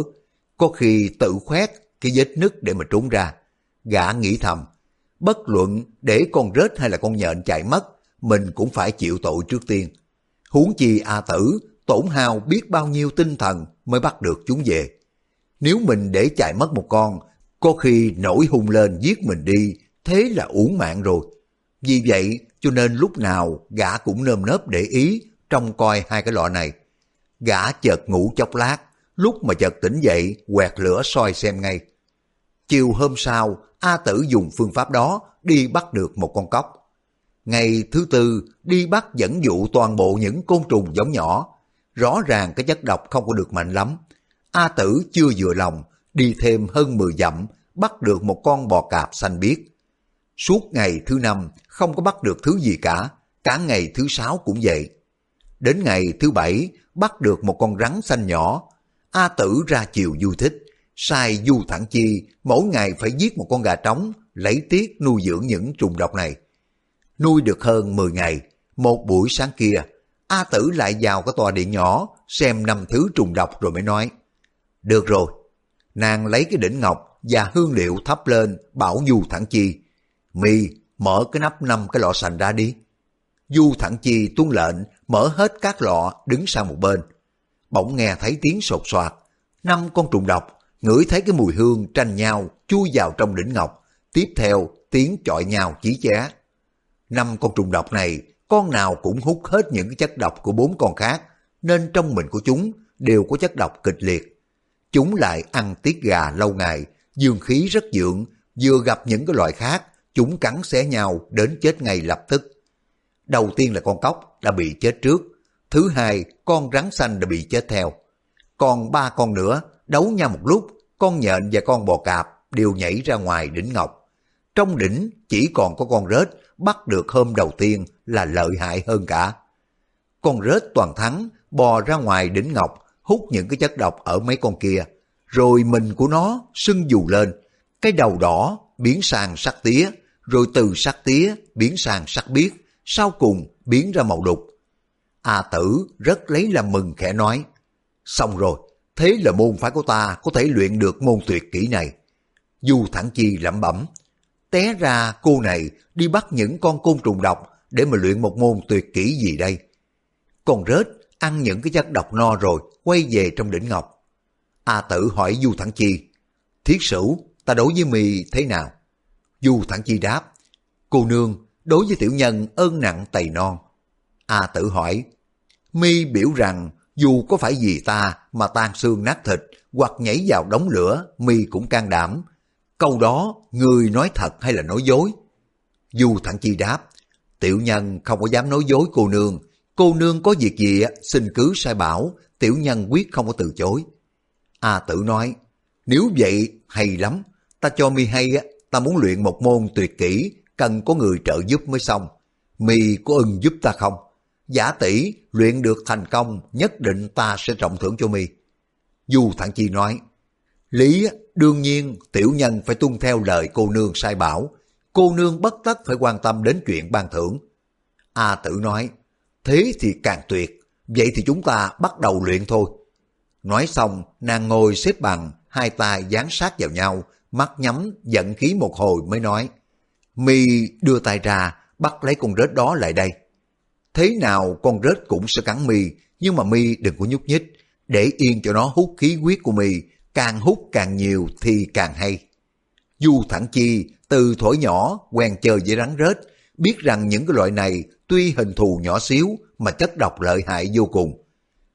Có khi tự khoét cái vết nứt để mà trốn ra. Gã nghĩ thầm, bất luận để con rết hay là con nhện chạy mất, mình cũng phải chịu tội trước tiên. Huống chi A tử, tổn hao biết bao nhiêu tinh thần mới bắt được chúng về. Nếu mình để chạy mất một con, có khi nổi hung lên giết mình đi, thế là uổng mạng rồi. Vì vậy, cho nên lúc nào gã cũng nơm nớp để ý trông coi hai cái lọ này. Gã chợt ngủ chốc lát, lúc mà chợt tỉnh dậy quẹt lửa soi xem ngay. Chiều hôm sau, A Tử dùng phương pháp đó đi bắt được một con cóc. Ngày thứ tư, đi bắt dẫn dụ toàn bộ những côn trùng giống nhỏ. Rõ ràng cái chất độc không có được mạnh lắm. A Tử chưa vừa lòng, đi thêm hơn 10 dặm, bắt được một con bò cạp xanh biếc. Suốt ngày thứ năm, không có bắt được thứ gì cả, cả ngày thứ sáu cũng vậy. Đến ngày thứ bảy, bắt được một con rắn xanh nhỏ. A tử ra chiều du thích, sai du thẳng chi, mỗi ngày phải giết một con gà trống, lấy tiết nuôi dưỡng những trùng độc này. Nuôi được hơn 10 ngày, một buổi sáng kia, A tử lại vào cái tòa điện nhỏ, xem năm thứ trùng độc rồi mới nói. Được rồi, nàng lấy cái đỉnh ngọc và hương liệu thắp lên, bảo du thẳng chi. Mi mở cái nắp năm cái lọ sành ra đi. Du thẳng chi tuân lệnh mở hết các lọ đứng sang một bên. Bỗng nghe thấy tiếng sột soạt, năm con trùng độc, ngửi thấy cái mùi hương tranh nhau chui vào trong đỉnh ngọc, tiếp theo tiếng chọi nhau chí ché. Năm con trùng độc này, con nào cũng hút hết những cái chất độc của bốn con khác, nên trong mình của chúng đều có chất độc kịch liệt. Chúng lại ăn tiết gà lâu ngày, dương khí rất dượng, vừa gặp những cái loại khác, chúng cắn xé nhau đến chết ngay lập tức. Đầu tiên là con cóc đã bị chết trước, thứ hai con rắn xanh đã bị chết theo. Còn ba con nữa đấu nhau một lúc, con nhện và con bò cạp đều nhảy ra ngoài đỉnh ngọc. Trong đỉnh chỉ còn có con rết bắt được hôm đầu tiên là lợi hại hơn cả. Con rết toàn thắng bò ra ngoài đỉnh ngọc hút những cái chất độc ở mấy con kia, rồi mình của nó sưng dù lên, cái đầu đỏ biến sang sắc tía, rồi từ sắc tía biến sang sắc biếc, sau cùng biến ra màu đục. A tử rất lấy làm mừng khẽ nói, Xong rồi, thế là môn phái của ta có thể luyện được môn tuyệt kỹ này. Du Thẳng Chi lẩm bẩm, té ra cô này đi bắt những con côn trùng độc để mà luyện một môn tuyệt kỹ gì đây. Con rết ăn những cái chất độc no rồi, quay về trong đỉnh ngọc. A tử hỏi Du Thẳng Chi, thiết sửu, ta đối với mì thế nào? Du Thẳng Chi đáp, cô nương, đối với tiểu nhân ơn nặng tày non. A tử hỏi, mi biểu rằng dù có phải vì ta mà tan xương nát thịt hoặc nhảy vào đống lửa, mi cũng can đảm. Câu đó, người nói thật hay là nói dối? Du Thẳng Chi đáp, tiểu nhân không có dám nói dối cô nương. Cô nương có việc gì xin cứ sai bảo, tiểu nhân quyết không có từ chối. A tử nói, nếu vậy hay lắm, ta cho mi hay á, ta muốn luyện một môn tuyệt kỹ, cần có người trợ giúp mới xong. Mi có ưng giúp ta không? Giả tỷ luyện được thành công, nhất định ta sẽ trọng thưởng cho mi. Du thản Chi nói, Lý đương nhiên tiểu nhân phải tuân theo lời cô nương sai bảo, cô nương bất tất phải quan tâm đến chuyện ban thưởng. A tử nói, thế thì càng tuyệt, vậy thì chúng ta bắt đầu luyện thôi. Nói xong, nàng ngồi xếp bằng, hai tay dán sát vào nhau, mắt nhắm, giận khí một hồi mới nói. Mi đưa tay ra, bắt lấy con rết đó lại đây. Thế nào con rết cũng sẽ cắn mi, nhưng mà mi đừng có nhúc nhích, để yên cho nó hút khí huyết của mi, càng hút càng nhiều thì càng hay. Du Thẳng Chi từ thổi nhỏ quen chơi với rắn rết, biết rằng những cái loại này tuy hình thù nhỏ xíu mà chất độc lợi hại vô cùng.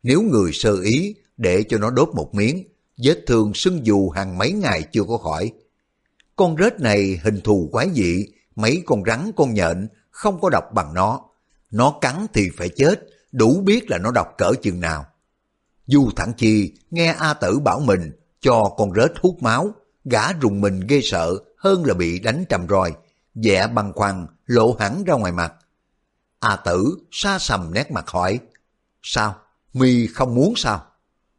Nếu người sơ ý để cho nó đốt một miếng, vết thương sưng dù hàng mấy ngày chưa có khỏi. Con rết này hình thù quái dị, mấy con rắn con nhện không có độc bằng nó. Nó cắn thì phải chết, đủ biết là nó độc cỡ chừng nào. Du Thẳng Chi nghe A Tử bảo mình cho con rết hút máu, gã rùng mình ghê sợ hơn là bị đánh trầm roi, vẻ băng khoăn lộ hẳn ra ngoài mặt. A Tử xa sầm nét mặt hỏi, sao, mi không muốn sao?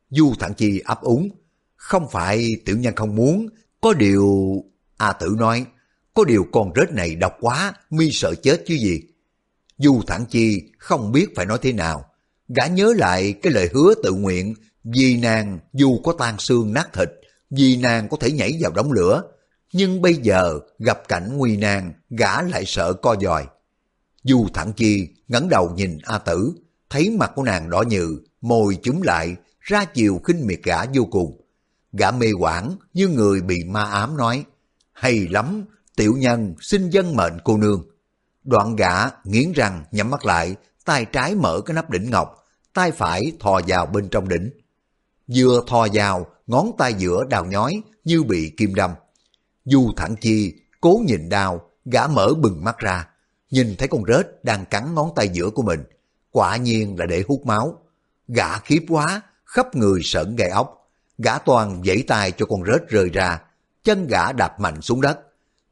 Du Thẳng Chi ấp úng, không phải tiểu nhân không muốn, có điều... A Tử nói, có điều con rết này độc quá, mi sợ chết chứ gì. Du Thẳng Chi không biết phải nói thế nào, gã nhớ lại cái lời hứa tự nguyện vì nàng dù có tan xương nát thịt, vì nàng có thể nhảy vào đống lửa, nhưng bây giờ gặp cảnh nguy nan, gã lại sợ co giòi. Du Thẳng Chi ngẩng đầu nhìn A Tử, thấy mặt của nàng đỏ nhừ, môi chúm lại, ra chiều khinh miệt gã vô cùng. Gã mê quảng như người bị ma ám nói, hay lắm, tiểu nhân xin dân mệnh cô nương. Đoạn gã nghiến răng nhắm mắt lại, tay trái mở cái nắp đỉnh ngọc, tay phải thò vào bên trong đỉnh. Vừa thò vào, ngón tay giữa đào nhói như bị kim đâm. Du thẳng chi, cố nhìn đào, gã mở bừng mắt ra, nhìn thấy con rết đang cắn ngón tay giữa của mình. Quả nhiên là để hút máu. Gã khiếp quá, khắp người sợn gai ốc. Gã toàn vẫy tay cho con rết rơi ra, chân gã đạp mạnh xuống đất.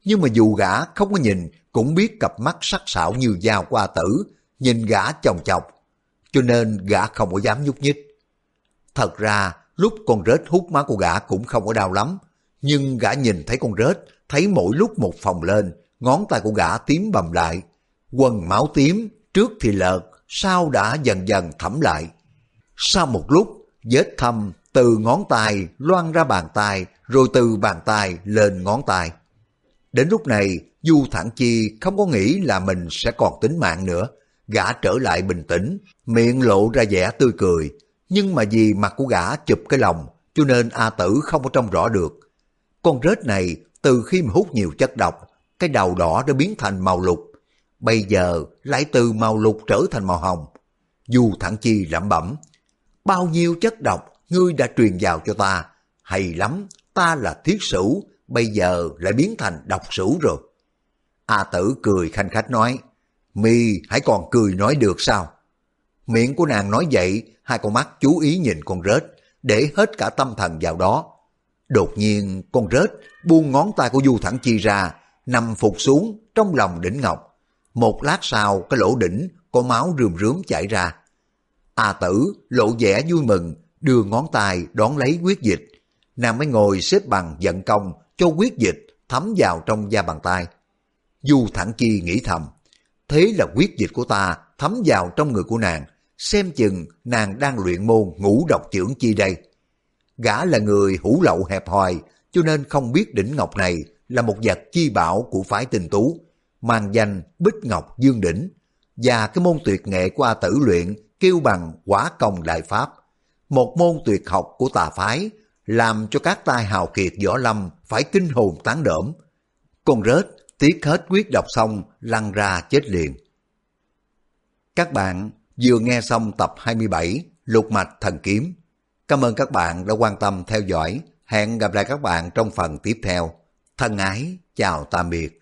Nhưng mà dù gã không có nhìn, cũng biết cặp mắt sắc sảo như dao qua tử, nhìn gã chồng chọc, cho nên gã không có dám nhúc nhích. Thật ra, lúc con rết hút máu của gã cũng không có đau lắm, nhưng gã nhìn thấy con rết, thấy mỗi lúc một phòng lên, ngón tay của gã tím bầm lại. Quần máu tím, trước thì lợt, sau đã dần dần thẩm lại. Sau một lúc, vết thâm từ ngón tay loan ra bàn tay, rồi từ bàn tay lên ngón tay. Đến lúc này, Du Thẳng Chi không có nghĩ là mình sẽ còn tính mạng nữa. Gã trở lại bình tĩnh, miệng lộ ra vẻ tươi cười. Nhưng mà vì mặt của gã chụp cái lòng, cho nên A Tử không có trông rõ được. Con rết này, từ khi mà hút nhiều chất độc, cái đầu đỏ đã biến thành màu lục. Bây giờ lại từ màu lục trở thành màu hồng. Du Thẳng Chi lẩm bẩm, bao nhiêu chất độc ngươi đã truyền vào cho ta, hay lắm, ta là thiết sửu, bây giờ lại biến thành độc sửu rồi. A tử cười khanh khách nói, mi hãy còn cười nói được sao? Miệng của nàng nói vậy, hai con mắt chú ý nhìn con rết, để hết cả tâm thần vào đó. Đột nhiên con rết buông ngón tay của Du Thẳng Chi ra, nằm phục xuống trong lòng đỉnh ngọc. Một lát sau cái lỗ đỉnh có máu rườm rướm chảy ra. A tử lộ vẻ vui mừng, đưa ngón tay đón lấy quyết dịch. Nàng mới ngồi xếp bằng giận công cho quyết dịch thấm vào trong da bàn tay. Du Thẳng Chi nghĩ thầm, thế là quyết dịch của ta thấm vào trong người của nàng, xem chừng nàng đang luyện môn ngũ độc trưởng chi đây. Gã là người hủ lậu hẹp hòi, cho nên không biết đỉnh ngọc này là một vật chi bảo của phái tình tú, mang danh Bích Ngọc Dương Đỉnh, và cái môn tuyệt nghệ của A Tử luyện kêu bằng quả công đại pháp, một môn tuyệt học của tà phái, làm cho các tai hào kiệt võ lâm phải kinh hồn tán đỡm. Con rết tiếc hết quyết đọc xong lăn ra chết liền. Các bạn vừa nghe xong tập 27 Lục Mạch Thần Kiếm. Cảm ơn các bạn đã quan tâm theo dõi. Hẹn gặp lại các bạn trong phần tiếp theo. Thân ái, chào tạm biệt.